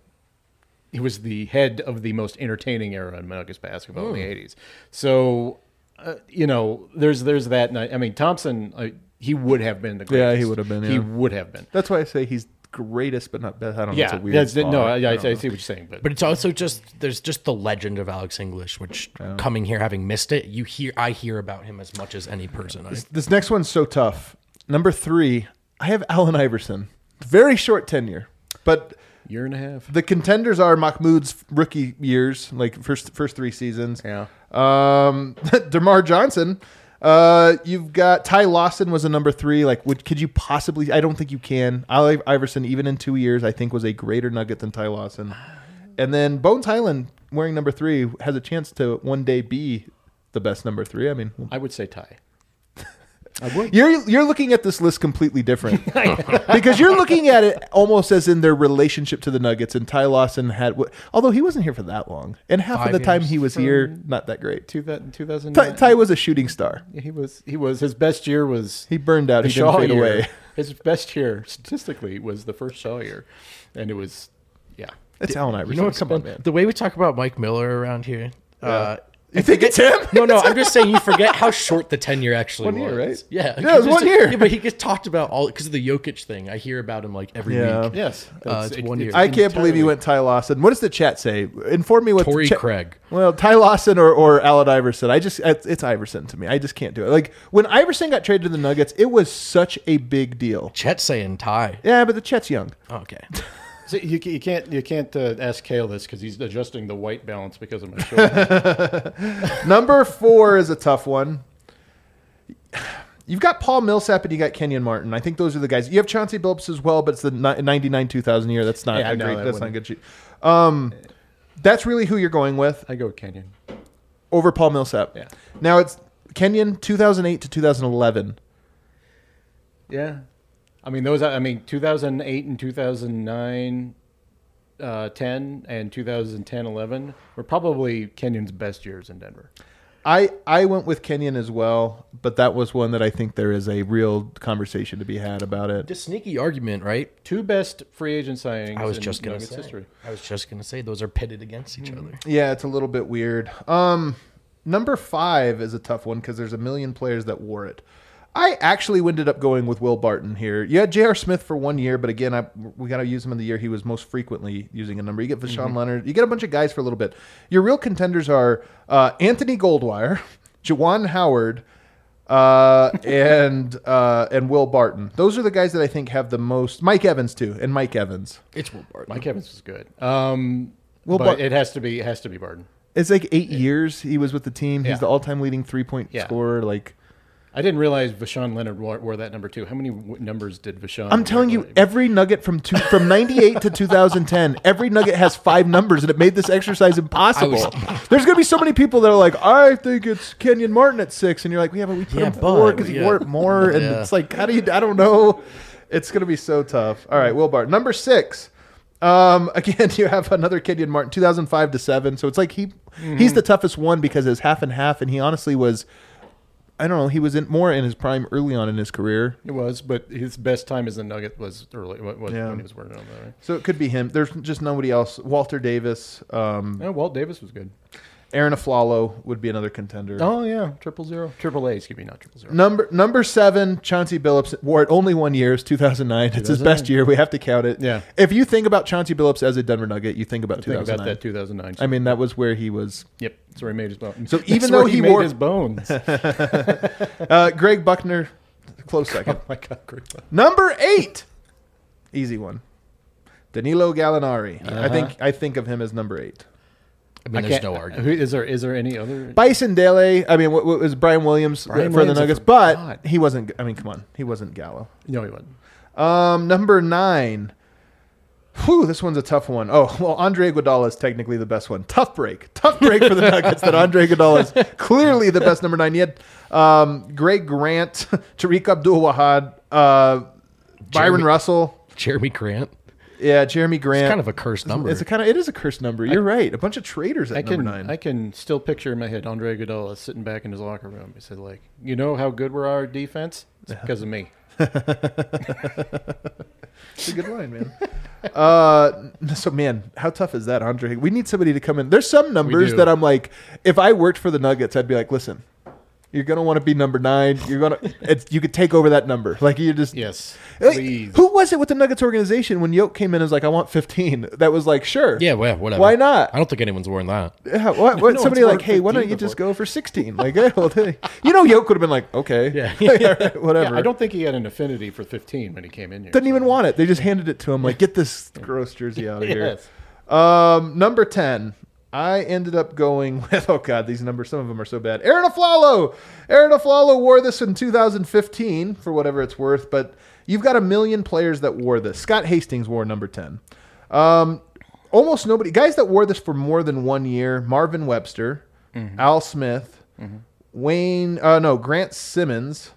He was the head of the most entertaining era in Nuggets basketball in the '80s. So, uh, you know, there's there's that. night. I mean, Thompson. Uh, he would have been the Yeah, greatest. he would have been, He would have been. That's why I say he's greatest, but not best. I don't know. Yeah, it's a weird that's, spot. no, I, I, I, don't see what you're saying, but, But it's also just there's just the legend of Alex English, which coming here having missed it, you hear I hear about him as much as any person. I, This next one's so tough. Number three, I have Allen Iverson. Very short tenure, but year and a half. the contenders are Mahmoud's rookie years, like first first three seasons. Yeah. Um, DerMarr Johnson. Uh, you've got Ty Lawson was a number three. Like, would could you possibly? I don't think you can. Iverson, even in two years, I think was a greater nugget than Ty Lawson. And then Bones Hyland wearing number three has a chance to one day be the best number three. I mean, I would say tie. You're you're looking at this list completely different because you're looking at it almost as in their relationship to the Nuggets. And Ty Lawson had, although he wasn't here for that long, and half of the time he was here, not that great. Two that two thousand. Ty, Ty was a shooting star. he was he was his best year was He burned out. He didn't fade year. away. His best year statistically was the first Shaw year, and it was yeah. It's Allen Iverson. you know what's Come on, man. The way we talk about Mike Miller around here. Uh, You think it's him? no, no, I'm just saying you forget how short the tenure actually One was. year, right? Yeah, Yeah, it was one year. Yeah, but he gets talked about all because of the Jokic thing. I hear about him like every Yeah. week. Yes, Uh, it's one year. I can't believe you entirely- went Ty Lawson. What does the chat say? Inform me what Torrey the chat- Craig. Well, Ty Lawson or, or Allen Iverson. I just it's, it's Iverson to me. I just can't do it. Like when Iverson got traded to the Nuggets, it was such a big deal. Chet saying Ty. Yeah, but the Chet's young. Okay. So you, you can't you can't uh, ask Kale this because he's adjusting the white balance because of my shoulder. Number four is a tough one. You've got Paul Millsap and you got Kenyon Martin. I think those are the guys. You have Chauncey Billups as well, but it's the 99 2000 year. That's not Yeah, no, great. that That's not a wouldn't- good sheet. Um, that's really who you're going with I go with Kenyon. over Paul Millsap. Yeah. Now it's Kenyon 2008 to 2011. Yeah, I mean those. I mean 2008 and 2009, uh, 10 and 2010, 11 were probably Kenyon's best years in Denver. I I went with Kenyon as well, but that was one that I think there is a real conversation to be had about it. The sneaky argument, right? Two best free agent signings. I was in just gonna say. history. I was just gonna say those are pitted against each other. Yeah, it's a little bit weird. Um, number five is a tough one because there's a million players that wore it. I actually ended up going with Will Barton here. You had J.R. Smith for one year, but again, I, we got to use him in the year he was most frequently using a number. You get Voshon Lenard. You get a bunch of guys for a little bit. Your real contenders are uh, Anthony Goldwire, Juwan Howard, uh, and uh, and Will Barton. Those are the guys that I think have the most. Mike Evans too, and Mike Evans. It's Will Barton. Mike Evans was good. Um, Well, but Bar- it has to be it has to be Barton. It's like eight years he was with the team. He's Yeah. the all-time leading three-point Yeah. scorer. Like I didn't realize Voshon Lenard wore, wore that number two. How many w- numbers did Voshon? I'm telling you, wear? every nugget from two, from '98 to 2010, every nugget has five numbers, and it made this exercise impossible. There's gonna be so many people that are like, I think it's Kenyon Martin at six, and you're like, yeah, but we put Yeah, him four but, because he yeah. wore it more, and Yeah. it's like, how do you? I don't know. It's gonna be so tough. All right, Will Bart, number six. Um, again, you have another Kenyon Martin, 2005 to seven. So it's like he he's the toughest one because it's half and half, and he honestly was. I don't know. He was in more in his prime early on in his career, It was, but his best time as a Nugget was early was, Yeah. when he was working on that. Right? so it could be him. There's just nobody else. Walter Davis, um, Yeah, Walt Davis was good. Arron Afflalo would be another contender. Oh yeah, triple zero, triple A. Excuse me, not triple zero. Number number seven, Chauncey Billups wore it only one year. It's 2009. It's his best year. We have to count it. Yeah. If you think about Chauncey Billups as a Denver Nugget, you think about Think 2009. about that 2009. I mean, that was where he was. yep, that's where he made his bones. So even though he made wore- his bones, oh Uh, Greg Buckner, close second. Oh my God, great. Number eight, easy one. Danilo Gallinari. I think I think of him as number eight. I mean, I there's no argument. Is there is there any other? Bison Dele. I mean, what, what was Brian Williams Brian for Williams, the Nuggets? forgot. But he wasn't. I mean, come on, he wasn't Gallo. No, he wasn't. Um, number nine. Whew, this one's a tough one. Oh, well, Andre Iguodala is technically the best one. Tough break. Tough break for the Nuggets that Andre Iguodala is clearly the best number nine. Yet, um, Greg Grant, Tariq Abdul-Wahad, uh, Byron Jeremy- Russell, Jeremy Grant. Yeah, Jeremy Grant. It's kind of a cursed number. It's a kind of it is a cursed number. You're right. A bunch of traitors at I can number nine. I can still picture in my head Andre Iguodala sitting back in his locker room. He said, "Like, you know how good we are at defense? It's because of me." It's a good line, man. uh, so man, how tough is that, Andre? We need somebody to come in. There's some numbers that I'm like, if I worked for the Nuggets, I'd be like, listen, you're gonna want to be number nine. You're gonna, it's, you could take over that number. Like you just, Yes, Like, who was it with the Nuggets organization when Yoke came in and was like, I want 15? That was like, sure, yeah, well, whatever. Why not? I don't think anyone's wearing that. Yeah, what, what, No somebody like, hey, why don't 15 you just go for 16? Like, yeah, well, they- you know, Yoke would have been like, okay, Yeah. Right, whatever. Yeah, I don't think he had an affinity for 15 when he came in here. Didn't even want it. They just handed it to him. Like, get this gross jersey out of here. Um, number ten. I ended up going with oh god, these numbers. Some of them are so bad. Arron Afflalo. Arron Afflalo wore this in 2015 for whatever it's worth. But you've got a million players that wore this. Scott Hastings wore number ten. Um, almost nobody. Guys that wore this for more than one year. Marvin Webster, Al Smith, Wayne. Uh, no, Grant Simmons.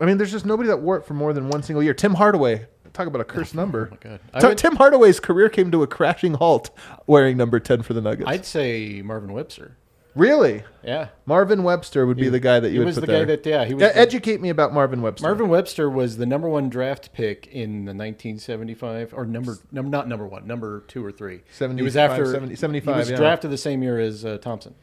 I mean, there's just nobody that wore it for more than one single year. Tim Hardaway. Talk about a cursed number. Oh God. T- would- Tim Hardaway's career came to a crashing halt wearing number 10 for the Nuggets. I'd say Marvin Webster. really? Yeah, Marvin Webster would be the guy that you he would was the there. guy that yeah he was. The- educate me about Marvin Webster. Marvin Webster was the number one draft pick in the 1975 or number num, not number one, number two or three. he was after 70 75, He was yeah. drafted the same year as uh, Thompson,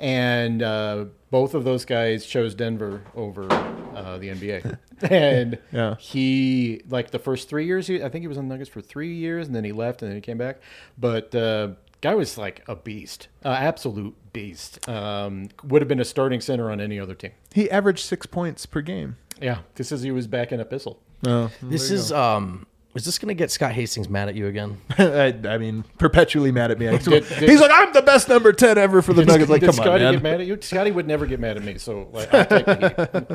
and uh, both of those guys chose Denver over uh, the NBA. and Yeah. he like the first three years, he, I think he was on the Nuggets for three years, and then he left, and then he came back. But uh, guy was like a beast, uh, absolute beast. Um, would have been a starting center on any other team. He averaged six points per game. Yeah, this is he was back in Epistle. Oh, This is um. Is this gonna get Scott Hastings mad at you again? I, I mean, perpetually mad at me. Did- did- He's like, I'm the best number 10 ever for the Nuggets. Like, Did come Scotty on, get man. mad at you? Scotty would never get mad at me, so like, I'll take the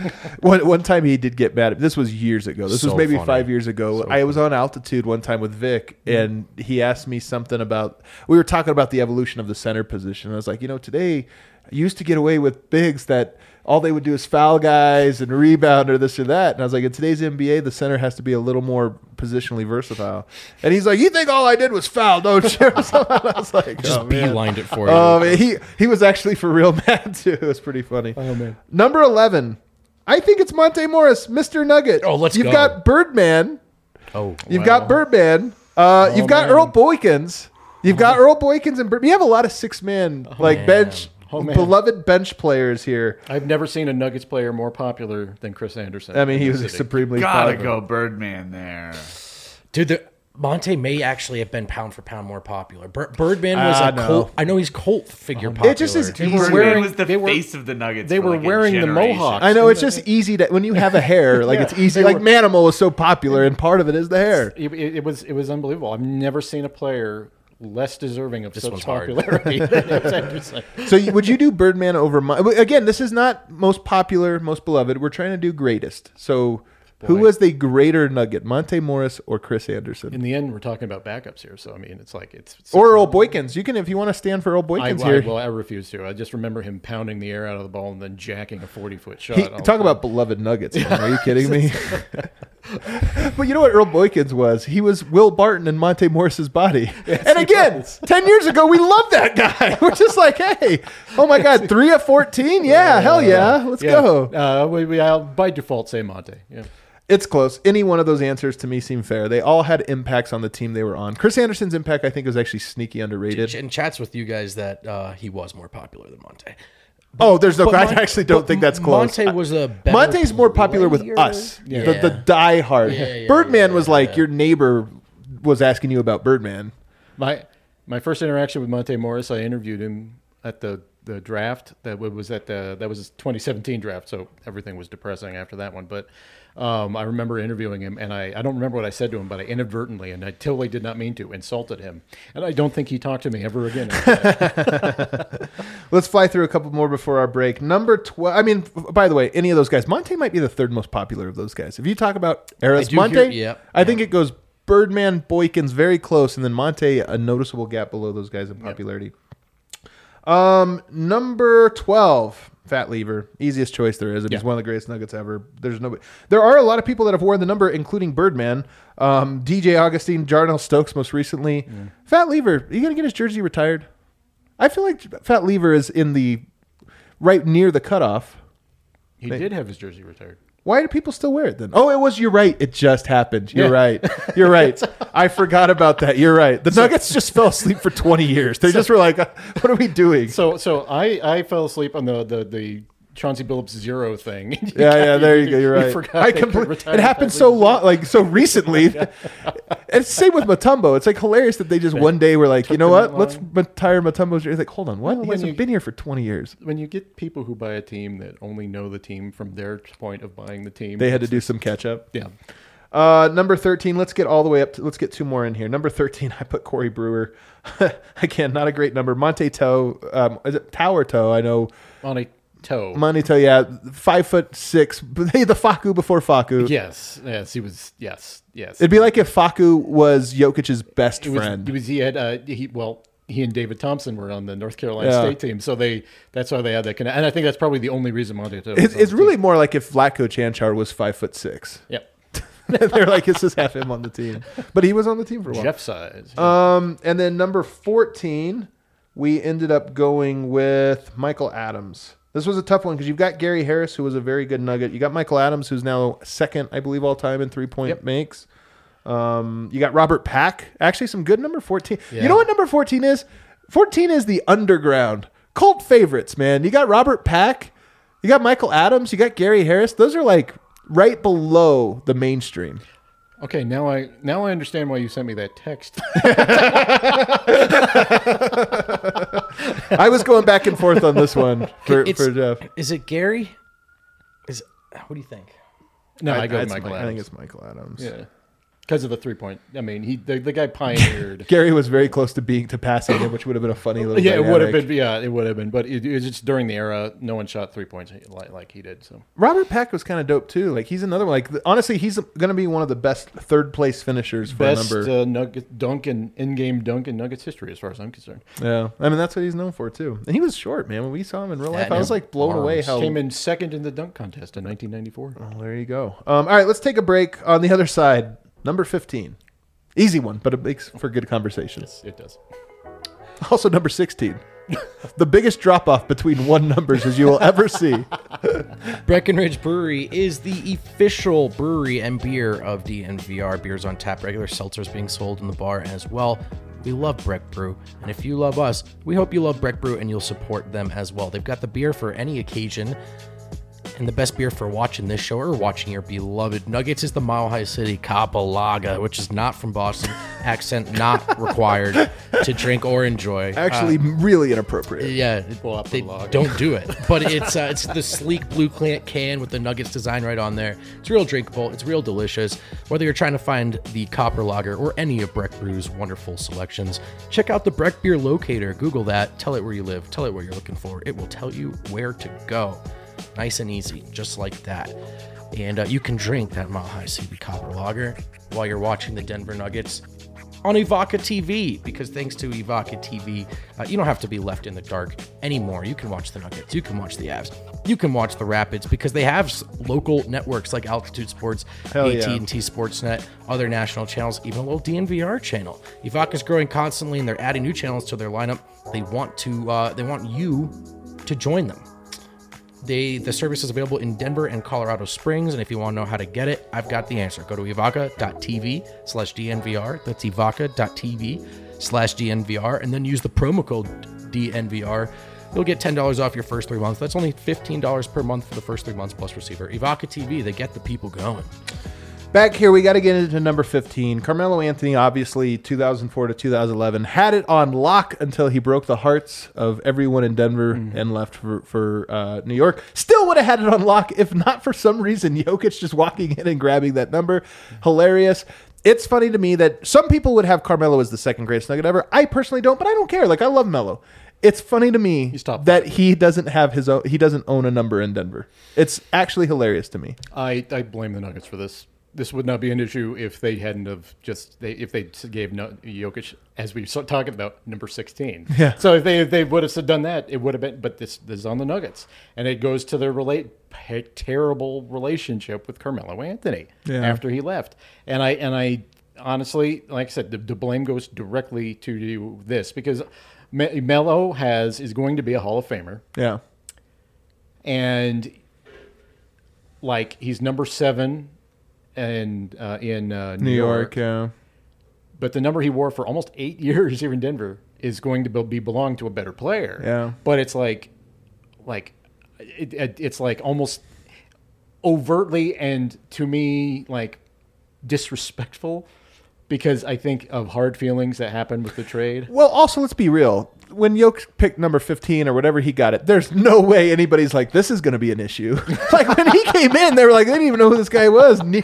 heat. One, one time he did get mad. at. This was years ago. This was So maybe funny. five years ago. So I was on altitude one time with Vic, hmm. and he asked me something about. We were talking about the evolution of the center position. I was like, you know, today I used to get away with bigs that all they would do is foul guys and rebound or this or that. And I was like, in today's NBA, the center has to be a little more positionally versatile. And he's like, you think all I did was foul, don't you? Or. I was like, Just oh, man. beelined it for you. Oh he he was actually for real mad too. It was pretty funny. Oh man. Number eleven, I think it's Monte Morris, Mr. Nugget. Oh, let's You've go. got Birdman. oh, You've got Birdman. Uh, you've got man. Earl Boykins. You've got Earl Boykins and Bird. You have a lot of six man like man. bench, Oh, man. beloved bench players here. I've never seen a Nuggets player more popular than Chris Andersen. I mean, he was the supremely Gotta popular. go Birdman there. dude. The, Monte may actually have been pound for pound more popular. Bir- Birdman was Ah, a no. cult. I know he's cult figure popular. It just is They easy. were wearing- was the they were- face of the Nuggets. they were like wearing the generation. mohawks. I know it's just easy to when you have a hair, like it's easy. Like Manimal was so popular, and part of it is the hair. It, it, it was it was unbelievable. I've never seen a player less deserving of such one's popularity than Andersen. So you- would you do Birdman over? Mon- Again, this is not most popular, most beloved. We're trying to do greatest. So who was the greater Nugget, Monte Morris or Chris Andersen? In the end, we're talking about backups here, so I mean, it's like it's, it's or Earl Boykins. You can if you want to stand for Earl Boykins I, here. well, I refuse to. I just remember him pounding the air out of the ball and then jacking a forty foot shot. He, talk time. about beloved Nuggets. man. Are you kidding me? But you know what Earl Boykins was? He was Will Barton in Monte Morris's body. and again, 10 years ago, we loved that guy. We're just like, hey, oh my God, 3 of 14? Yeah, hell yeah. Let's Yeah. go. Uh, we, we, I'll by default say Monte. Yeah. It's close. Any one of those answers to me seem fair. They all had impacts on the team they were on. Chris Andersen's impact, I think, was actually sneaky underrated. And chats with you guys that uh, he was more popular than Monte. Oh, there's no. But I Mon- actually don't think that's close. Monte was a better Monte's more popular with player. us, Yeah. the, the die hard. Yeah, yeah, Birdman yeah, was yeah, like yeah. your neighbor was asking you about Birdman. My my first interaction with Monte Morris, I interviewed him at the, the draft. That was at the that was 2017 draft, so everything was depressing after that one. But um, I remember interviewing him, and I, I don't remember what I said to him, but I inadvertently, and I totally did not mean to, insulted him, and I don't think he talked to me ever again. Let's fly through a couple more before our break. Number 12. I mean, by the way, any of those guys, Monte might be the third most popular of those guys. If you talk about Eris do Monte, hear- yeah, I think it goes Birdman, Boykins very close, and then Monte a noticeable gap below those guys in popularity. Um, number 12, Fat Lever. Easiest choice there is. He's Yeah. one of the greatest nuggets ever. There's no There are a lot of people that have worn the number, including Birdman. Um, DJ Augustin, Jarnell Stokes most recently. Fat Lever, are you going to get his jersey retired? I feel like Fat Lever is in the right near the cutoff. he did have his jersey retired. Why do people still wear it then? Oh, it was. You're right. It just happened. You're Yeah. right. You're right. I forgot about that. You're right. The Nuggets just fell asleep for 20 years. They just were like, uh, "What are we doing?" So so I I fell asleep on the the the. Chauncey Billups zero thing. Yeah, yeah, there you go. You're right. forgot I they compl- retired it happened so long, like so recently. it's same with Mutombo. It's like hilarious that they just one day were like, you know what? Let's retire Mutombo's. It's like, hold on, what? Well, he hasn't you- been here for 20 years. when you get people who buy a team that only know the team from their point of buying the team, They had to do some catch up. Yeah, Uh, number 13, let's get all the way up to, let's get two more in here. Number 13, I put Corey Brewer. Again, not a great number. Monte Towe, um, is it Tower Toe? I know. on a toe. Monte Towe, yeah, five foot six. But hey, the Facu before Facu. yes, yes, he was. Yes, yes. It'd be like if Facu was Jokic's best It was, friend. He was. He had. Uh, he well. He and David Thompson were on the North Carolina Yeah. State team, so they. That's why they had that connection. And I think that's probably the only reason was it's it's really team. more like if Vlatko Čančar was five foot six. Yep. They're like, let's just have him on the team. But he was on the team for a while. Jeff size. Um, and then number 14, we ended up going with Michael Adams. This was a tough one because you've got Gary Harris, who was a very good nugget. You got Michael Adams, who's now second, I believe, all time in three point Yep. makes. Um, you got Robert Pack, actually some good number 14. You know what number 14 is? 14 is the underground cult favorites, man. You got Robert Pack, you got Michael Adams, you got Gary Harris. Those are like right below the mainstream. okay, now I now I understand why you sent me that text. I was going back and forth on this one for, It's- for Jeff. Is it Gary? Is what do you think? no, I, go with it's Michael Mi- I Adams. think it's Michael Adams. yeah, because of the three point. I mean, he the, the guy pioneered. Gary was very close to being to passing him, which would have been a funny little. yeah, it would have been. Yeah, it would have been. But it, it was just during the era, no one shot three points like, like he did. So Robert Pack was kind of dope too. Like he's another one. Like honestly, he's going to be one of the best third place finishers for best a number. uh, nugget dunk in in-game dunk in Nuggets history, as far as I'm concerned. yeah, I mean that's what he's known for too. And he was short, man. When we saw him in real life, I was like blown away arms. how. Came in second in the dunk contest in 1994. Well, there you go. Um, all right, let's take a break. On the other side, number fifteen, easy one, but it makes for good conversation. It does. Also, number sixteen, the biggest drop off between one numbers as you will ever see. Breckenridge Brewery is the official brewery and beer of DNVR. Beers on tap, regular seltzers being sold in the bar as well. We love Breck Brew, and if you love us, we hope you love Breck Brew and you'll support them as well. They've got the beer for any occasion, and the best beer for watching this show or watching your beloved Nuggets is the Mile High City Capalaga, which is not from Boston. Accent not required to drink or enjoy. Actually, really inappropriate. Yeah, Pull they don't do it. But it's uh, it's the sleek blue can with the Nuggets design right on there. It's real drinkable. It's real delicious. Whether you're trying to find the Copper Lager or any of Breck Brew's wonderful selections, check out the Breck Beer Locator. Google that. Tell it where you live. Tell it what you're looking for. It will tell you where to go. Nice and easy, just like that. And uh, you can drink that Mile High City Copper Lager while you're watching the Denver Nuggets on Evoca TV because thanks to Evoca TV, uh, you don't have to be left in the dark anymore. You can watch the Nuggets, you can watch the Avs, you can watch the Rapids because they have local networks like Altitude Sports, Hell. AT&T Sportsnet, other national channels, even a little DNVR channel. Evoca's growing constantly and they're adding new channels to their lineup. They want to uh, they want you to join them. They the service is available in Denver and Colorado Springs, and if you want to know how to get it, I've got the answer. Go to evoca.tv slash DNVR. That's evoca.tv slash DNVR, and then use the promo code DNVR. You'll get $10 off your first three months. That's only $15 per month for the first three months plus receiver. Evoca TV, they get the people going. Back here, we got to get into number 15. Carmelo Anthony, obviously, 2004 to 2011, had it on lock until he broke the hearts of everyone in Denver and left for, for uh, New York. Still would have had it on lock if not for some reason Jokic just walking in and grabbing that number. Hilarious. It's funny to me that some people would have Carmelo as the second greatest nugget ever. I personally don't, but I don't care. Like, I love Melo. It's funny to me top that he doesn't have his own, he doesn't own a number in Denver. It's actually hilarious to me. I, I blame the Nuggets for this. This would not be an issue if they hadn't have just they if they gave no, Jokic as we were talking about number sixteen. Yeah. So if they if they would have done that, it would have been. But this this is on the Nuggets, and it goes to their relate terrible relationship with Carmelo Anthony Yeah. after he left. And I and I honestly, like I said, the, the blame goes directly to this because Me- Melo has is going to be a Hall of Famer Yeah. and like he's number seven and uh, in uh, New, New York, York, yeah. but the number he wore for almost eight years here in Denver is going to be belong to a better player. Yeah. but it's like, like, it, it, it's like almost overtly and to me like disrespectful because I think of hard feelings that happened with the trade. Well, also let's be real. When Yoke picked number fifteen or whatever he got it, there's no way anybody's like, "This is going to be an issue." like when he came in, they were like, they didn't even know who this guy was. Ni-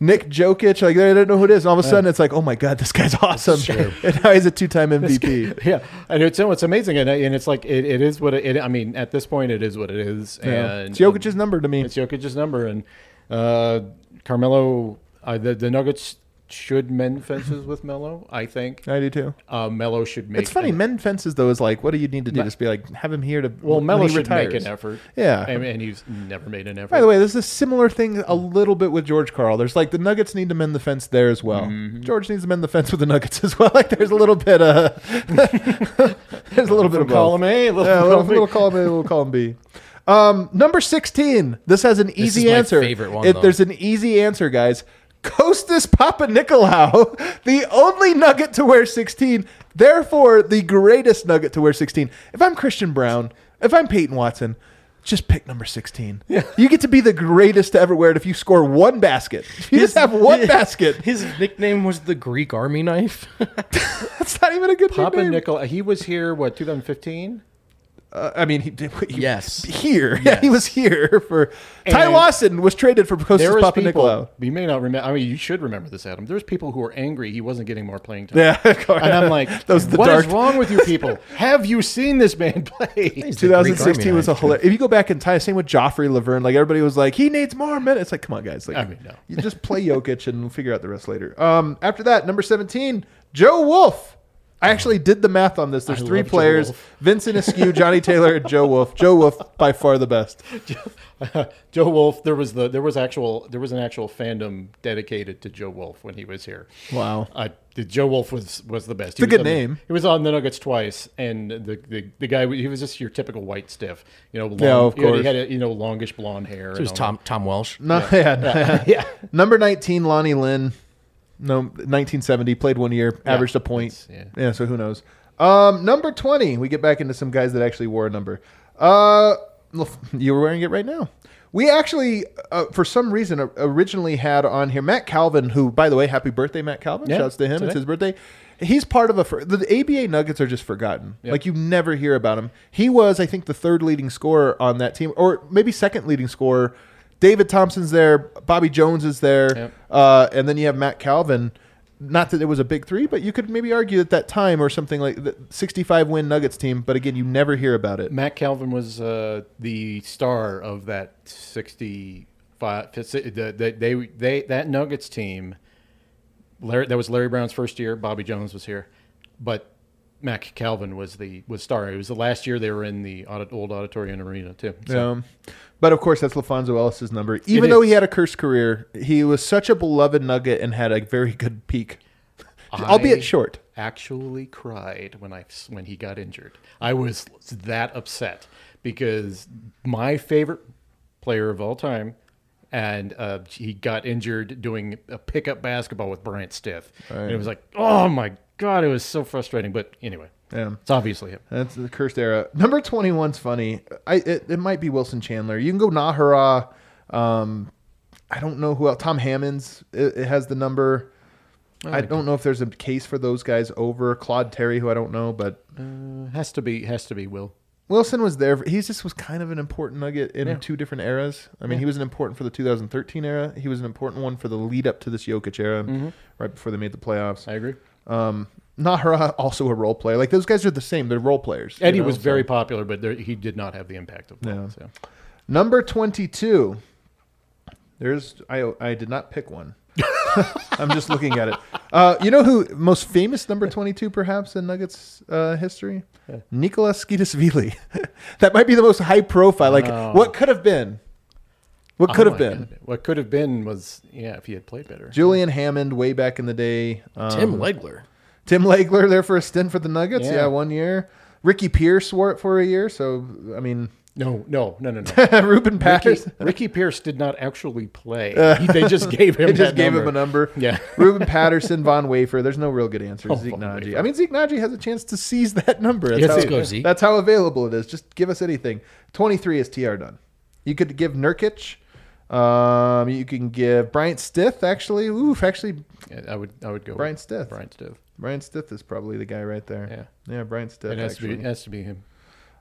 Nick Jokic, like they didn't know who it is. And all of a sudden, it's like, "Oh my god, this guy's awesome!" and now he's a two-time MVP. Yeah, and it's it's amazing, and, and it's like it, it is what it, it. I mean, at this point, it is what it is, Yeah. and It's Jokic's number to me. It's Jokic's number, and uh, Carmelo. Uh, the the Nuggets should mend fences with Melo. I think I do too. uh, Melo should make. It's funny, an- men fences though is like, what do you need to do? Just be like, have him here to. Well, he should retires. make an effort. Yeah. and, and he's never made an effort. By the way, there's a similar thing a little bit with George Karl. There's like the Nuggets need to mend the fence there as well. Mm-hmm. George needs to mend the fence with the Nuggets as well. Like there's a little bit uh there's a little bit of column A, a little yeah, little, little column A, little column B. Um, number 16. This has an easy answer. favorite one, It- there's an easy answer, guys. Kostas Papanikolaou, the only nugget to wear 16, therefore the greatest nugget to wear 16. If I'm Christian Braun, if I'm Peyton Watson, just pick number 16. Yeah. You get to be the greatest to ever wear it if you score one basket. If you just have one basket, His nickname was the Greek Army knife. that's not even a good Papa nickname. Nickel, he was here. What 2015? Uh, I mean, he did. He, Yes. here. Yeah, he was here for. Ty Lawson was traded for Costas There was Papa people. Nicolau. You may not remember. I mean, you should remember this, Adam. There's people who were angry he wasn't getting more playing time. Yeah, And I'm like, those the what is dark. wrong with you people? Have you seen this man play? He's 2016 was a hilarious. If you go back in time, same with Joffrey Lauvergne. Like everybody was like, he needs more minutes. Like, come on, guys. Like, I mean, no. you just play Jokic and we'll figure out the rest later. Um, after that, number 17, Joe Wolf. I actually did the math on this. There's I three love Joe players: Wolf. Vincent Askew, Johnny Taylor, and Joe Wolf. Joe Wolf by far the best. Joe Wolf. There was the there was actual there was an actual fandom dedicated to Joe Wolf when he was here. Wow. Uh, the Joe Wolf was was the best. It's a He was good on the- name. he was on the Nuggets twice, and the, the the guy he was just your typical white stiff. You know, long, Yeah, of he had- course. He had a, you know longish blonde hair. It was Tom Tom Welsh. No, yeah, Yeah. Number 19, Lonnie Lynn. No, 1970, played one year, averaged a point. that's- Yeah. so who knows? Um, number 20, we get back into some guys that actually wore a number. Uh, you were wearing it right now. We actually, uh, for some reason, uh, originally had on here Mack Calvin, who, by the way, happy birthday, Mack Calvin. Yeah, Shouts to him. today. It's his birthday. He's part of a. fir- The ABA Nuggets are just forgotten. Like you never hear about him. He was, I think, the third leading scorer on that team, or maybe second leading scorer. David Thompson's there. Bobby Jones is there. Yep. Uh, and then you have Mack Calvin. Not that it was a big three, but you could maybe argue at that time or something like the 65 win Nuggets team. But again, you never hear about it. Mack Calvin was uh, the star of that 65. The, the, they, they, that Nuggets team Larry, that was Larry Brown's first year. Bobby Jones was here, but Mack Calvin was the was star. It was the last year they were in the audit, old auditorium arena too. So, Um, but of course, that's LaPhonso Ellis's number. Even It though is. he had a cursed career, he was such a beloved Nugget and had a very good peak, albeit short. Actually, cried when I when he got injured. I was that upset because my favorite player of all time, and uh, he got injured doing a pickup basketball with Bryant Stith, and it was like, oh my god, it was so frustrating. But anyway, Yeah. it's obviously him. That's the cursed era. Number 21's funny. I it, it might be Wilson Chandler. You can go Najera. Um, I don't know who else. Tom Hammonds it, it has the number. I don't know if there's a case for those guys over Claude Terry, who I don't know, but Uh, has to be has to be Will. Wilson was there. He just was kind of an important nugget in two different eras. I mean, he was an important for the 2013 era. He was an important one for the lead up to this Jokic era, right before they made the playoffs. Mm-hmm. I agree. Um, Najera also a role player. Like those guys are the same. They're role players. you Eddie know, was so- very popular, but there, he did not have the impact of Will. Yeah. So. Number 22. There's I I did not pick one. I'm just looking at it. Uh, you know who most famous number 22 perhaps in Nuggets uh, history? Nikoloz Tskitishvili. that might be the most high profile. Like what could have been? What could Oh have been? God. What could have been was yeah, if he had played better. Julian Hammond way back in the day. Um, Tim Legler. Tim Legler there for a stint for the Nuggets. Yeah, Yeah. one year. Ricky Pierce wore it for a year. So I mean, No, no, no, no, no. Ruben Ricky, Patterson. Ricky Pierce did not actually play. He- they just gave him. They just that gave number. him a number. Yeah. Ruben Patterson, Von Wafer. There's no real good answer. Oh, Zeke Von Naji. I mean, Zeke Nnaji has a chance to seize that number. That's, Yes, how, let's go, Zeke. that's how available it is. Just give us anything. 23 is TR done. You could give Nurkic. Um, you can give Bryant Stith. Actually, oof. Actually, I would. I would go. Bryant Stith. Bryant Stith. Bryant Stith is probably the guy right there. Yeah. Yeah, Bryant Stith. It has to be. It has to be him.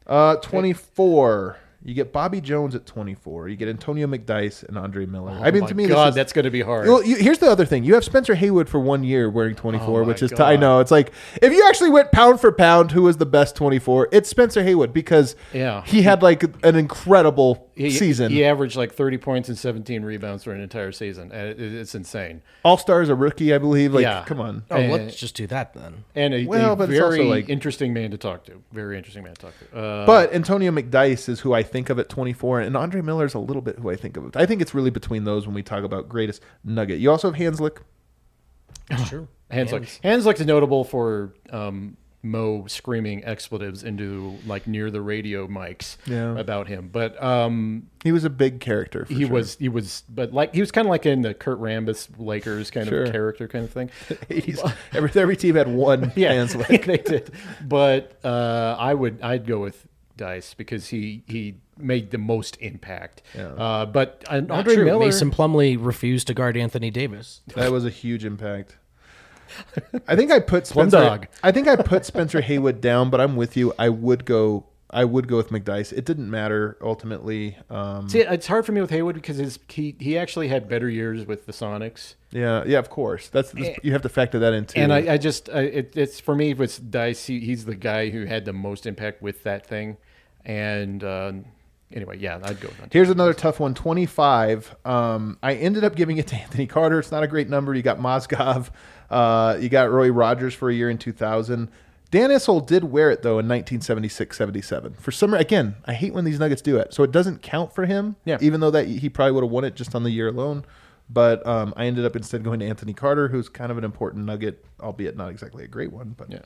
Uh, 24. You get Bobby Jones at 24. You get Antonio McDyess and Andre Miller. I mean, Oh my to me, God, is, that's going to be hard. Well, you, here's the other thing. You have Spencer Haywood for one year wearing 24, Oh which is God. I know it's like if you actually went pound for pound, who was the best 24? It's Spencer Haywood because Yeah. he had like an incredible He- season. He averaged like 30 points and 17 rebounds for an entire season. And it- it's insane. All stars a rookie, I believe. Like, Yeah. come on. Oh, Uh, let's just do that then. And a, Well, a but it's very also, like- interesting man to talk to. Very interesting man to talk to. Uh, But Antonio McDyess is who I think of at 24, and Andre Miller is a little bit who I think of. I think it's really between those when we talk about greatest nugget. You also have Hanzlik. Sure. Hanzlik. Hanzlik's notable for um, Mo screaming expletives into like near the radio mics Yeah. about him. But um, He was a big character. For he sure. was he was but like he was kind of like in the Kurt Rambis Lakers kind Sure. of character kind of thing. 80s. Every, every team had one Yeah, Hanzlik. they did. But uh, I would I'd go with Dice because he he made the most impact. Uh, but uh, Not Andre true. Miller, Mason Plumlee refused to guard Anthony Davis. That was a huge impact. I think I put Plum Spencer. dog. I think I put Spencer Haywood down, but I'm with you. I would go. I would go with McDyess. It didn't matter ultimately. Um, See, it's hard for me with Haywood because his he he actually had better years with the Sonics. yeah, yeah, of course. That's, that's you have to factor that in too. And I, I just, I, it, it's for me, it's Dice. He, he's the guy who had the most impact with that thing. And uh, anyway, yeah, I'd go with. Here's another tough one. 25. Um, I ended up giving it to Anthony Carter. It's not a great number. You got Mozgov. Uh, you got Roy Rogers for a year in 2000. Dan Issel did wear it though in 1976, 77. For some again, I hate when these Nuggets do it. So it doesn't count for him. Yeah. Even though that he probably would have won it just on the year alone. But um, I ended up instead going to Anthony Carter, who's kind of an important Nugget, albeit not exactly a great one. But Yeah.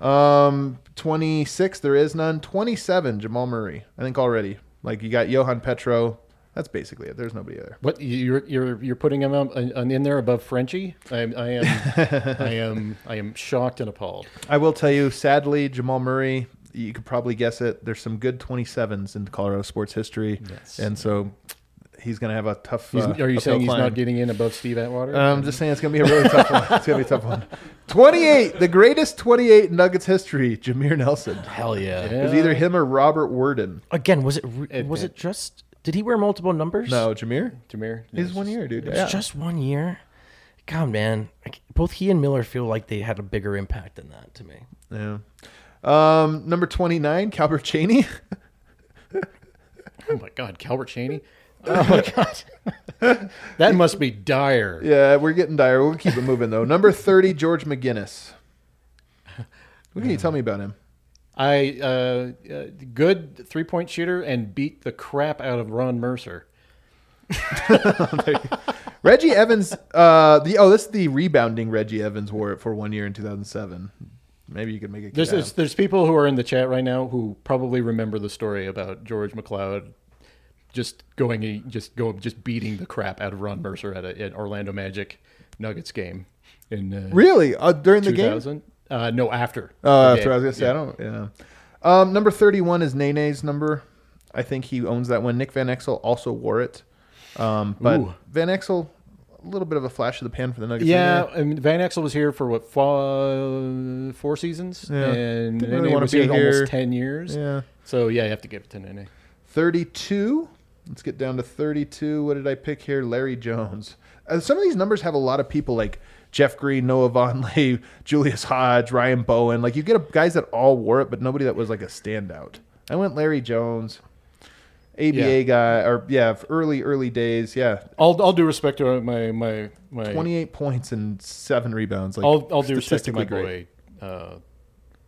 um, 26, there is none. 27, Jamal Murray. I think already. Like you got Johan Petro. That's basically it. There's nobody there. What you're you're you're putting him up, uh, in there above Frenchie? I, I am I am I am shocked and appalled. I will tell you, sadly, Jamal Murray. You could probably guess it. There's some good 27s in Colorado sports history, Yes. and so he's going to have a tough. He's, uh, are you saying he's climb. not getting in above Steve Atwater? I'm just saying it's going to be a really tough one. It's going to be a tough one. 28, the greatest 28 Nuggets history, Jameer Nelson. Hell yeah. It was either him or Robert Worden. Again, was it, re- It- was it- it just did he wear multiple numbers? No, Jameer. Jameer. He's one year, dude. It was Yeah. just one year. God, man, Like, both he and Miller feel like they had a bigger impact than that to me. Yeah. Um, number 29, Calbert Cheney. Oh my God, Calbert Cheney. Oh my God, that must be dire. Yeah, we're getting dire. We'll keep it moving though. Number thirty, George McGinnis. What can you tell me about him? I uh, uh, good three point shooter and beat the crap out of Ron Mercer. Reggie Evans. Uh, the oh, this is the rebounding Reggie Evans wore it for one year in two thousand seven. Maybe you could make it. There's, there's there's people who are in the chat right now who probably remember the story about George McLeod just going just go just beating the crap out of Ron Mercer at an Orlando Magic Nuggets game in uh, really uh, during the game. 2000. Uh, no, after. Oh, what I was gonna say. I don't. Yeah. Um, number thirty-one is Nene's number. I think he owns that one. Nick Van Exel also wore it, um, but Ooh. Van Exel, a little bit of a flash of the pan for the Nuggets. Yeah. I mean, Van Exel was here for what four, four seasons, Yeah. and Didn't Nene really wanna was be here, here. almost ten years. Yeah. So yeah, you have to give it to Nene. Thirty-two. Let's get down to thirty-two. What did I pick here? Larry Jones. Uh, some of these numbers have a lot of people like Jeff Green, Noah Vonleh, Julius Hodge, Ryan Bowen. Like you get a, guys that all wore it, but nobody that was like a standout. I went Larry Jones. ABA Yeah. guy, or yeah, early early days, yeah, All, all due respect to my my my 28 points and seven rebounds. Like all, all due respect to my boy uh,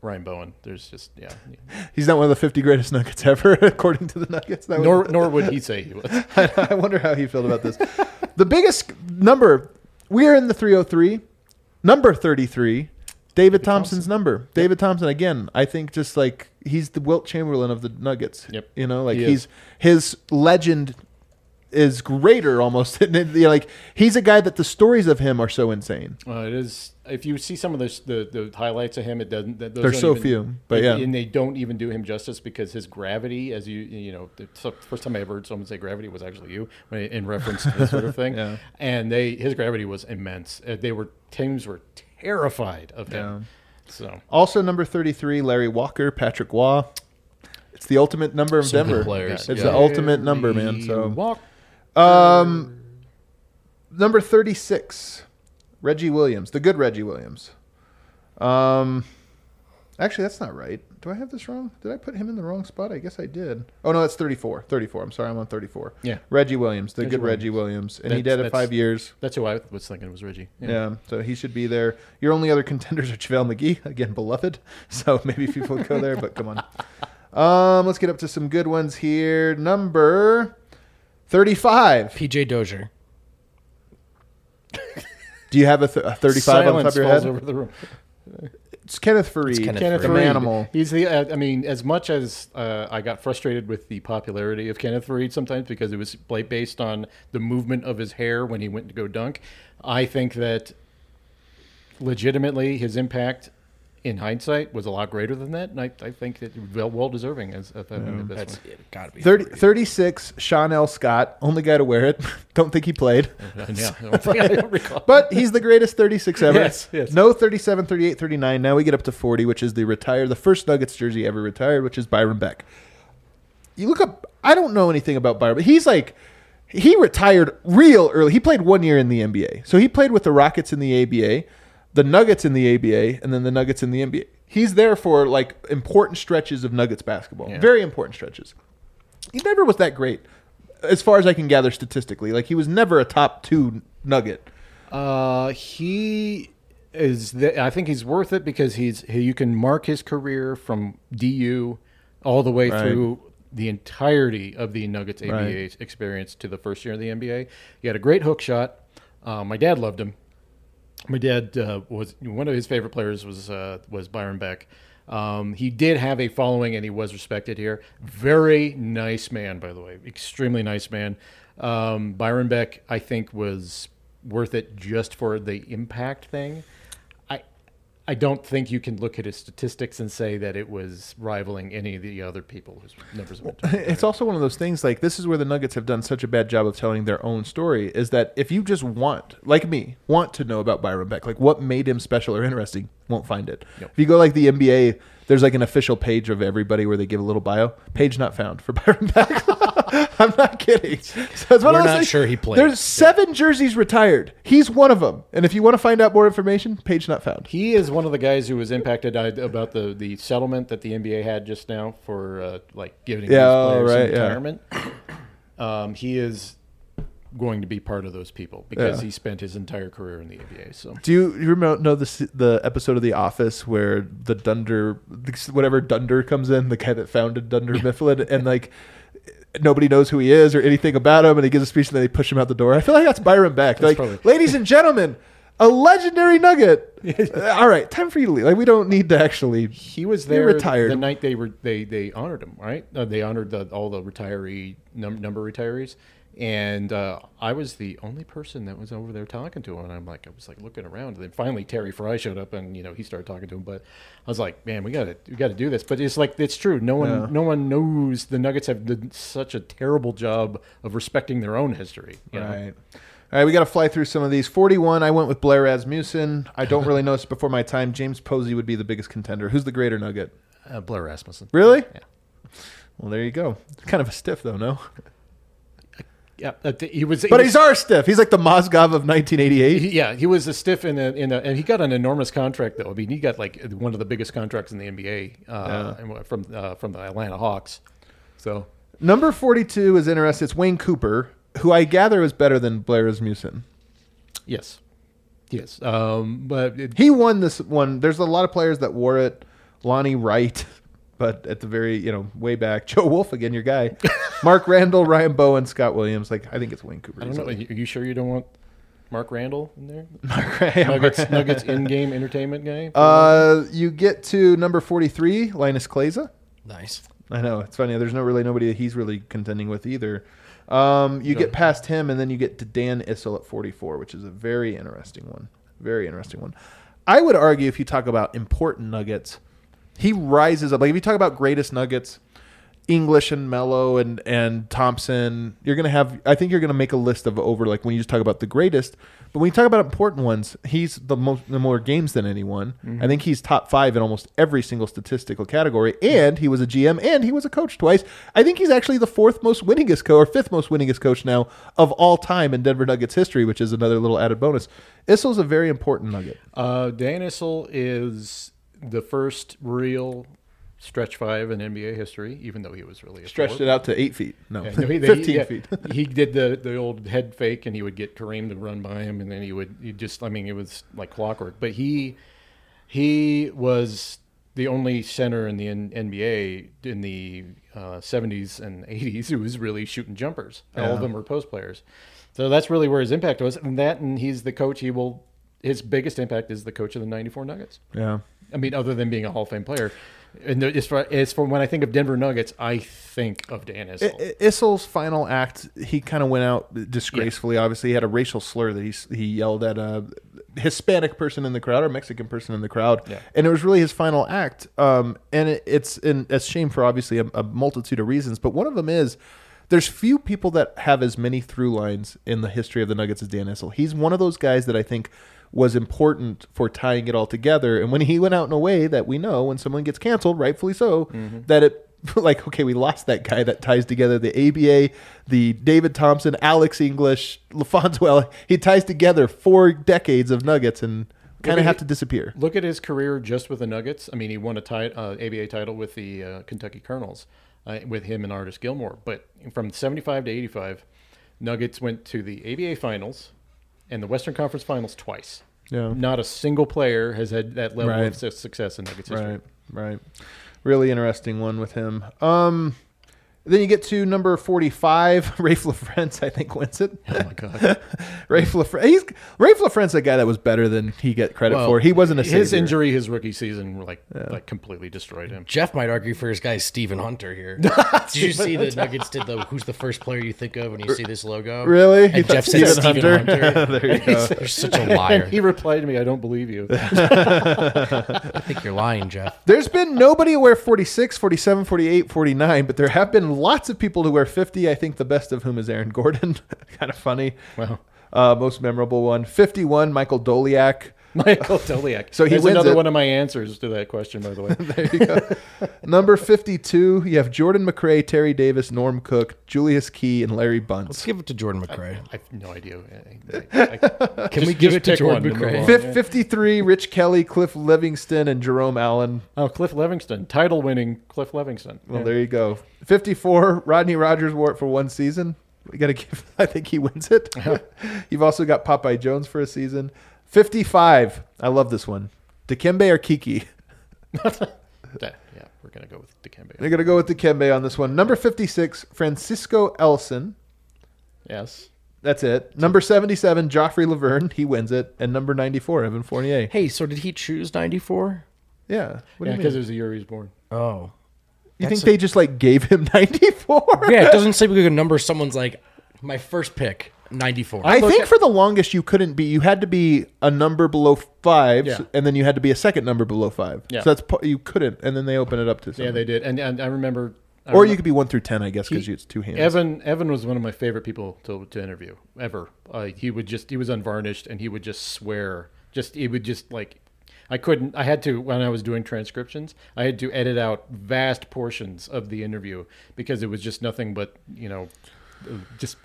Ryan Bowen. There's just yeah. He's not one of the 50 greatest Nuggets ever, according to the Nuggets. That Nor would, nor would he say he was. I wonder how he felt about this. the biggest number, we are in the 303, number 33, David Thompson's number. David Thompson, again, I think just like he's the Wilt Chamberlain of the Nuggets. Yep. You know, like He he's his legend is greater almost. like he's a guy that the stories of him are so insane. Uh, it is. If you see some of the the, the highlights of him, it doesn't. Those There's so even- few, but yeah. and they don't even do him justice because his gravity, as you you know, the first time I ever heard someone say gravity was actually you in reference to this sort of thing. Yeah. And they his gravity was immense. Uh, they were teams were terrified of him. Yeah. So Also, number 33, Larry Walker, Patrick Roy. It's the ultimate number of Some Denver. players, It's yeah. the ultimate number, man. So Walk. Um, number thirty-six, Reggie Williams, the good Reggie Williams. Um, actually, that's not right. Do I have this wrong? Did I put him in the wrong spot? I guess I did. Oh no, that's thirty-four. Thirty-four. I'm sorry, I'm on thirty-four. Yeah. Reggie Williams, the Reggie good Williams. Reggie Williams, and he That's- did it five years. That's who I was thinking was Reggie. Yeah. so he should be there. Your only other contenders are JaVale McGee, again, beloved. So maybe people would go there, but come on. Um, let's get up to some good ones here. Number 35. PJ Dozier. Do you have a, th- a 35 on the top of Silence your falls head? over the room. It's Kenneth Faried. Kenneth Kenneth the Faried. Manimal. He's the. Uh, I mean, as much as uh, I got frustrated with the popularity of Kenneth Faried sometimes because it was pla- based on the movement of his hair when he went to go dunk, I think that legitimately his impact in hindsight was a lot greater than that, and I, I think that well, well deserving as of having the best That's gotta be 30, 36, Sean L. Scott, only guy to wear it. Don't think he played. yeah, I don't, think I don't recall. But he's the greatest 36 ever. Yes, yes. No 37, 38, 39. Now we get up to 40, which is the retire, the first Nuggets jersey ever retired, which is Byron Beck. You look up, I don't know anything about Byron, but he's like, he retired real early. He played one year in the NBA. So he played with the Rockets in the ABA, the Nuggets in the ABA, and then the Nuggets in the NBA. He's there for like important stretches of Nuggets basketball. Yeah. Very important stretches. He never was that great, as far as I can gather statistically. Like he was never a top two Nugget. Uh, he is. The, I think he's worth it because he's. He, you can mark his career from DU all the way Right. through the entirety of the Nuggets ABA Right. experience to the first year of the NBA. He had a great hook shot. Uh, my dad loved him. My dad uh, was one of his favorite players was uh, was Byron Beck. Um, he did have a following, and he was respected here. Very nice man, by the way, extremely nice man. Um, Byron Beck, I think, was worth it just for the impact thing. I don't think you can look at his statistics and say that it was rivaling any of the other people whose numbers talked It's also one of those things like this is where the Nuggets have done such a bad job of telling their own story is that if you just want, like me, want to know about Byron Beck, like what made him special or interesting, won't find it. Yep. If you go like the NBA, there's like an official page of everybody where they give a little bio. Page not found for Byron Beck. I'm not kidding. So it's one We're of those not things- sure he played. There's seven jerseys retired. He's one of them. And if you want to find out more information, page not found. He is one of the guys who was impacted about the, the settlement that the NBA had just now for uh, like giving Yeah, these players right, in yeah. retirement. Um, he is going to be part of those people because Yeah. he spent his entire career in the NBA. So Do you, you remember know the s- the episode of The Office where the Dunder, whatever Dunder comes in, the guy that founded Dunder Mifflin, and like nobody knows who he is or anything about him, and he gives a speech and then they push him out the door. I feel like that's Byron Beck. They're like, probably- ladies and gentlemen, a legendary nugget. Uh, All right, time for you to leave. Like we don't need to actually. he was there retired. the night they were they they honored him. Right, uh, they honored the, all the retiree num- number retirees. And uh, I was the only person that was over there talking to him, and I'm like, I was like looking around. And then finally, Terry Frei showed up, and you know he started talking to him. But I was like, man, we got to we got to do this. But it's like it's true. No one no one knows the Nuggets have done such a terrible job of respecting their own history. you know? Right. All right, we got to fly through some of these. 41, I went with Blair Rasmussen. I don't really know this before my time. James Posey would be the biggest contender. Who's the greater nugget? Uh, Blair Rasmussen. Really? Yeah. Well, there you go. Kind of a stiff, though, no? Yeah, uh, he was. he But was- he's our stiff. He's like the Mozgov of 1988. He- yeah, he was a stiff in a, in a, and he got an enormous contract though. I mean, he got like one of the biggest contracts in the NBA uh, and from uh, from the Atlanta Hawks. So Number 42 is interesting. It's Wayne Cooper, who I gather is better than Blair Rasmussen. yes, yes, um, but it, He won this one. There's a lot of players that wore it. Lonnie Wright, but at the very, you know, way back. Joe Wolf, again, your guy. Mark Randall, Ryan Bowen, Scott Williams. Like, I think it's Wayne Cooper. I don't know. Are you, sure you don't want Mark Randall in there? know. Nuggets Nuggets in-game entertainment guy. Uh, you get to number 43, Linas Kleiza. Nice. I know it's funny. There's no really nobody that he's really contending with either. Um, you get past him, and then you get to Dan Issel at 44, which is a very interesting one. Very interesting one. I would argue if you talk about important nuggets, he rises up. Like if you talk about greatest nuggets, English and Melo and and Thompson, you're gonna have. I think you're gonna make a list of over like when you just talk about the greatest. But when you talk about important ones, he's the most the more games than anyone. I think he's top five in almost every single statistical category. And he was a GM and he was a coach twice. I think he's actually the fourth most winningest coach or fifth most winningest coach now of all time in Denver Nuggets history, which is another little added bonus. Issel's a very important nugget. Uh, Dan Issel is the first real stretch five in NBA history, even though he was really a Stretched four. it out to eight feet. No, Yeah, no, he- he- fifteen yeah, feet. he did the the old head fake, and he would get Kareem to run by him, and then he would he just I mean it was like clockwork. But he he was the only center in the N- NBA in the uh, 70s and 80s who was really shooting jumpers. All of them were post players. So that's really where his impact was, and that and he's the coach. He will his biggest impact is the coach of the '94 Nuggets. yeah. I mean, other than being a Hall of Fame player. And far as for when I think of Denver Nuggets, I think of Dan Issel. I- Issel's final act, he kind of went out disgracefully. Obviously, he had a racial slur that he he yelled at a Hispanic person in the crowd or Mexican person in the crowd, Yeah. and it was really his final act. Um, and it, it's in a shame for obviously a, a multitude of reasons, but one of them is. There's few people that have as many through lines in the history of the Nuggets as Dan Issel. He's one of those guys that I think was important for tying it all together. And when he went out in a way that we know when someone gets canceled, rightfully so, that it like okay, we lost that guy that ties together the ABA, the David Thompson, Alex English, LaPhonso. He ties together four decades of Nuggets and kind of have to disappear. Look at his career just with the Nuggets. I mean, he won a ti- uh, ABA title with the uh, Kentucky Colonels uh, with him and Artis Gilmore. But from 75 to 85, Nuggets went to the ABA finals and the Western Conference finals twice. Yeah. Not a single player has had that level Right. of success in Nuggets history. Right, right. Really interesting one with him. Um, then you get to number forty-five. Raef LaFrentz, I think, wins it. Oh my God. Raef LaFrentz. He's Raef LaFrentz, a guy that was better than he get credit Well, for. He wasn't a his savior. injury, his rookie season, like like completely destroyed him. Jeff might argue for his guy Steven Hunter here. did you see the Nuggets did the who's the first player you think of when you see this logo? Really? And thought Jeff said Stephen Steven Hunter? Hunter. there you go. You're such a liar. And he replied to me, "I don't believe you." I think you're lying, Jeff. There's been nobody who wear 46, 47, 48, 49, but there have been lots of people who wear 50. I think the best of whom is Aaron Gordon. kind of funny. Wow. Uh, most memorable one. 51, Michael Doleac. Michael Doleac. So he There's wins another it. one of my answers to that question, by the way. There you go. Number 52, you have Jordan McRae, Terry Davis, Norm Cook, Julius Keye, and Larry Bunt. Let's give it to Jordan McRae. I have no idea. I- I- I- Can we give it to Jordan one McRae? on. Fif- 53, Rich Kelly, Cliff Livingston, and Jerome Allen. Oh, Cliff Livingston. title winning Cliff Livingston. Well, Yeah. there you go. 54, Rodney Rogers wore it for one season. We got to give, I think he wins it. Uh-huh. You've also got Popeye Jones for a season. 55, I love this one. Dikembe or Kiki? Yeah, yeah, we're gonna go with Dikembe. They're going to go with Dikembe on this one. Number 56, Francisco Elson. Yes. That's it. Number 77, Joffrey Lauvergne. He wins it. And number 94, Evan Fournier. Hey, so did he choose 94? Yeah. What Yeah, you because it was the year he was born. Oh. You think that's they just like gave him 94? Yeah, it doesn't say we could number someone's like my first pick, 94. I think for the longest you couldn't be. You had to be a number below five, Yeah. and then you had to be a second number below five. Yeah. So that's po- you couldn't, and then they open it up to. Yeah, they did, and and I remember. I Or remem- you could be one through ten, I guess, because it's two hands. Evan Evan was one of my favorite people to, to interview ever. Uh, he would just he was unvarnished and he would just swear. Just he would just like I couldn't. I had to when I was doing transcriptions. I had to edit out vast portions of the interview because it was just nothing but you know just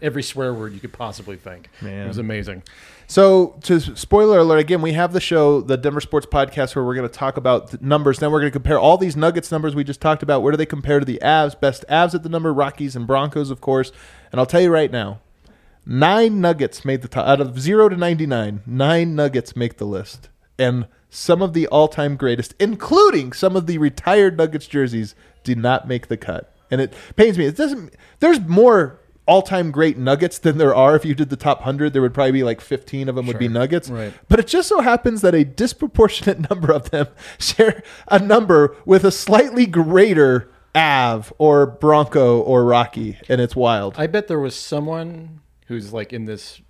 every swear word you could possibly think. Man. it was amazing. So, to spoiler alert again, we have the show, the Denver Sports Podcast, where we're going to talk about the numbers. Then we're going to compare all these Nuggets numbers we just talked about. Where do they compare to the Avs? Best Avs at the number, Rockies and Broncos, of course. And I'll tell you right now, nine Nuggets made the top out of zero to ninety nine. Nine Nuggets make the list, and some of the all time greatest, including some of the retired Nuggets jerseys, did not make the cut. And it pains me. It doesn't. There's more all-time great Nuggets than there are. If you did the top hundred, there would probably be like 15 of them would be Nuggets. Right. But it just so happens that a disproportionate number of them share a number with a slightly greater Av or Bronco or Rocky, and it's wild. I bet there was someone who's like in this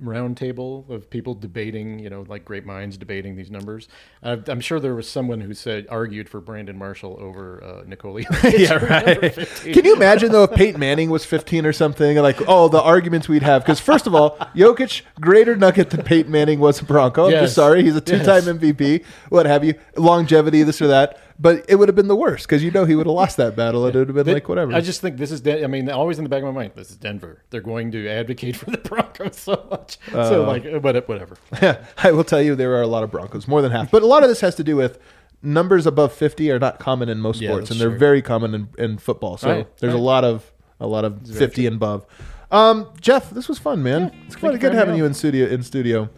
round table of people debating, you know, like great minds debating these numbers. Uh, I'm sure there was someone who said argued for Brandon Marshall over uh, Nikola. yeah, right. Can you imagine though if Peyton Manning was 15 or something? Like, oh, the arguments we'd have. Because first of all, Jokic greater nugget than Peyton Manning was a Bronco. I'm just sorry, he's a two-time Yes. MVP, what have you, longevity, this or that. But it would have been the worst because you know he would have lost that battle. and It would have been They- like whatever. I just think this is. Den- I mean, always in the back of my mind, this is Denver. They're going to advocate for the Broncos so much. so Uh, like, but whatever. I will tell you there are a lot of Broncos, more than half. But a lot of this has to do with numbers above 50 are not common in most Yeah, sports, and they're true. very common in, in football. So Right, there's a lot of a lot of 50 and above. Um, Jeff, this was fun, man. it's quite good having having you in studio. In studio,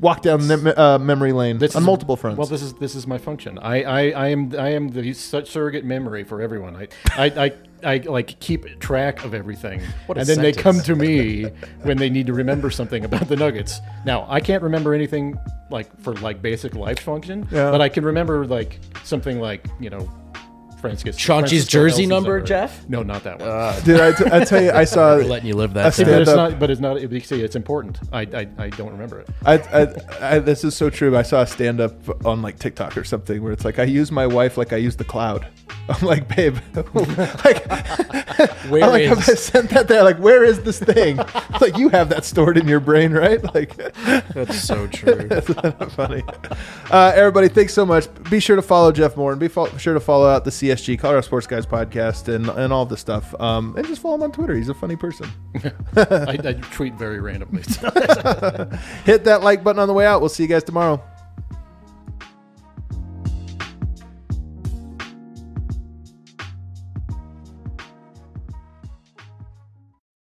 walk down mem- uh, memory lane This on is- multiple fronts. Well, this is this is my function. I I, I am I am the such surrogate memory for everyone. I I, I, I like keep track of everything, What a and then they sentence. come to me when they need to remember something about the Nuggets. Now I can't remember anything like for like basic life function, Yeah. but I can remember like something like you know. Francis, Chauncey's jersey number, number. Jeff? No, not that one. Did I, t- I tell you? I saw. We're letting you live that see See, but it's not. But it's not. You see, it's important. I, I, I don't remember it. I, I, I, this is so true. I saw a stand up on like TikTok or something where it's like I use my wife like I use the cloud. I'm like, babe, like, Where I'm like, is- I sent that there? Like, where is this thing? like, you have that stored in your brain, right? Like, That's so true. That's not funny. Uh, everybody, thanks so much. Be sure to follow Jeff Moore and be fo- sure to follow out the CSG Colorado Sports Guys podcast and and all this stuff. Um, and just follow him on Twitter. He's a funny person. I, I tweet very randomly. Hit that like button on the way out. We'll see you guys tomorrow.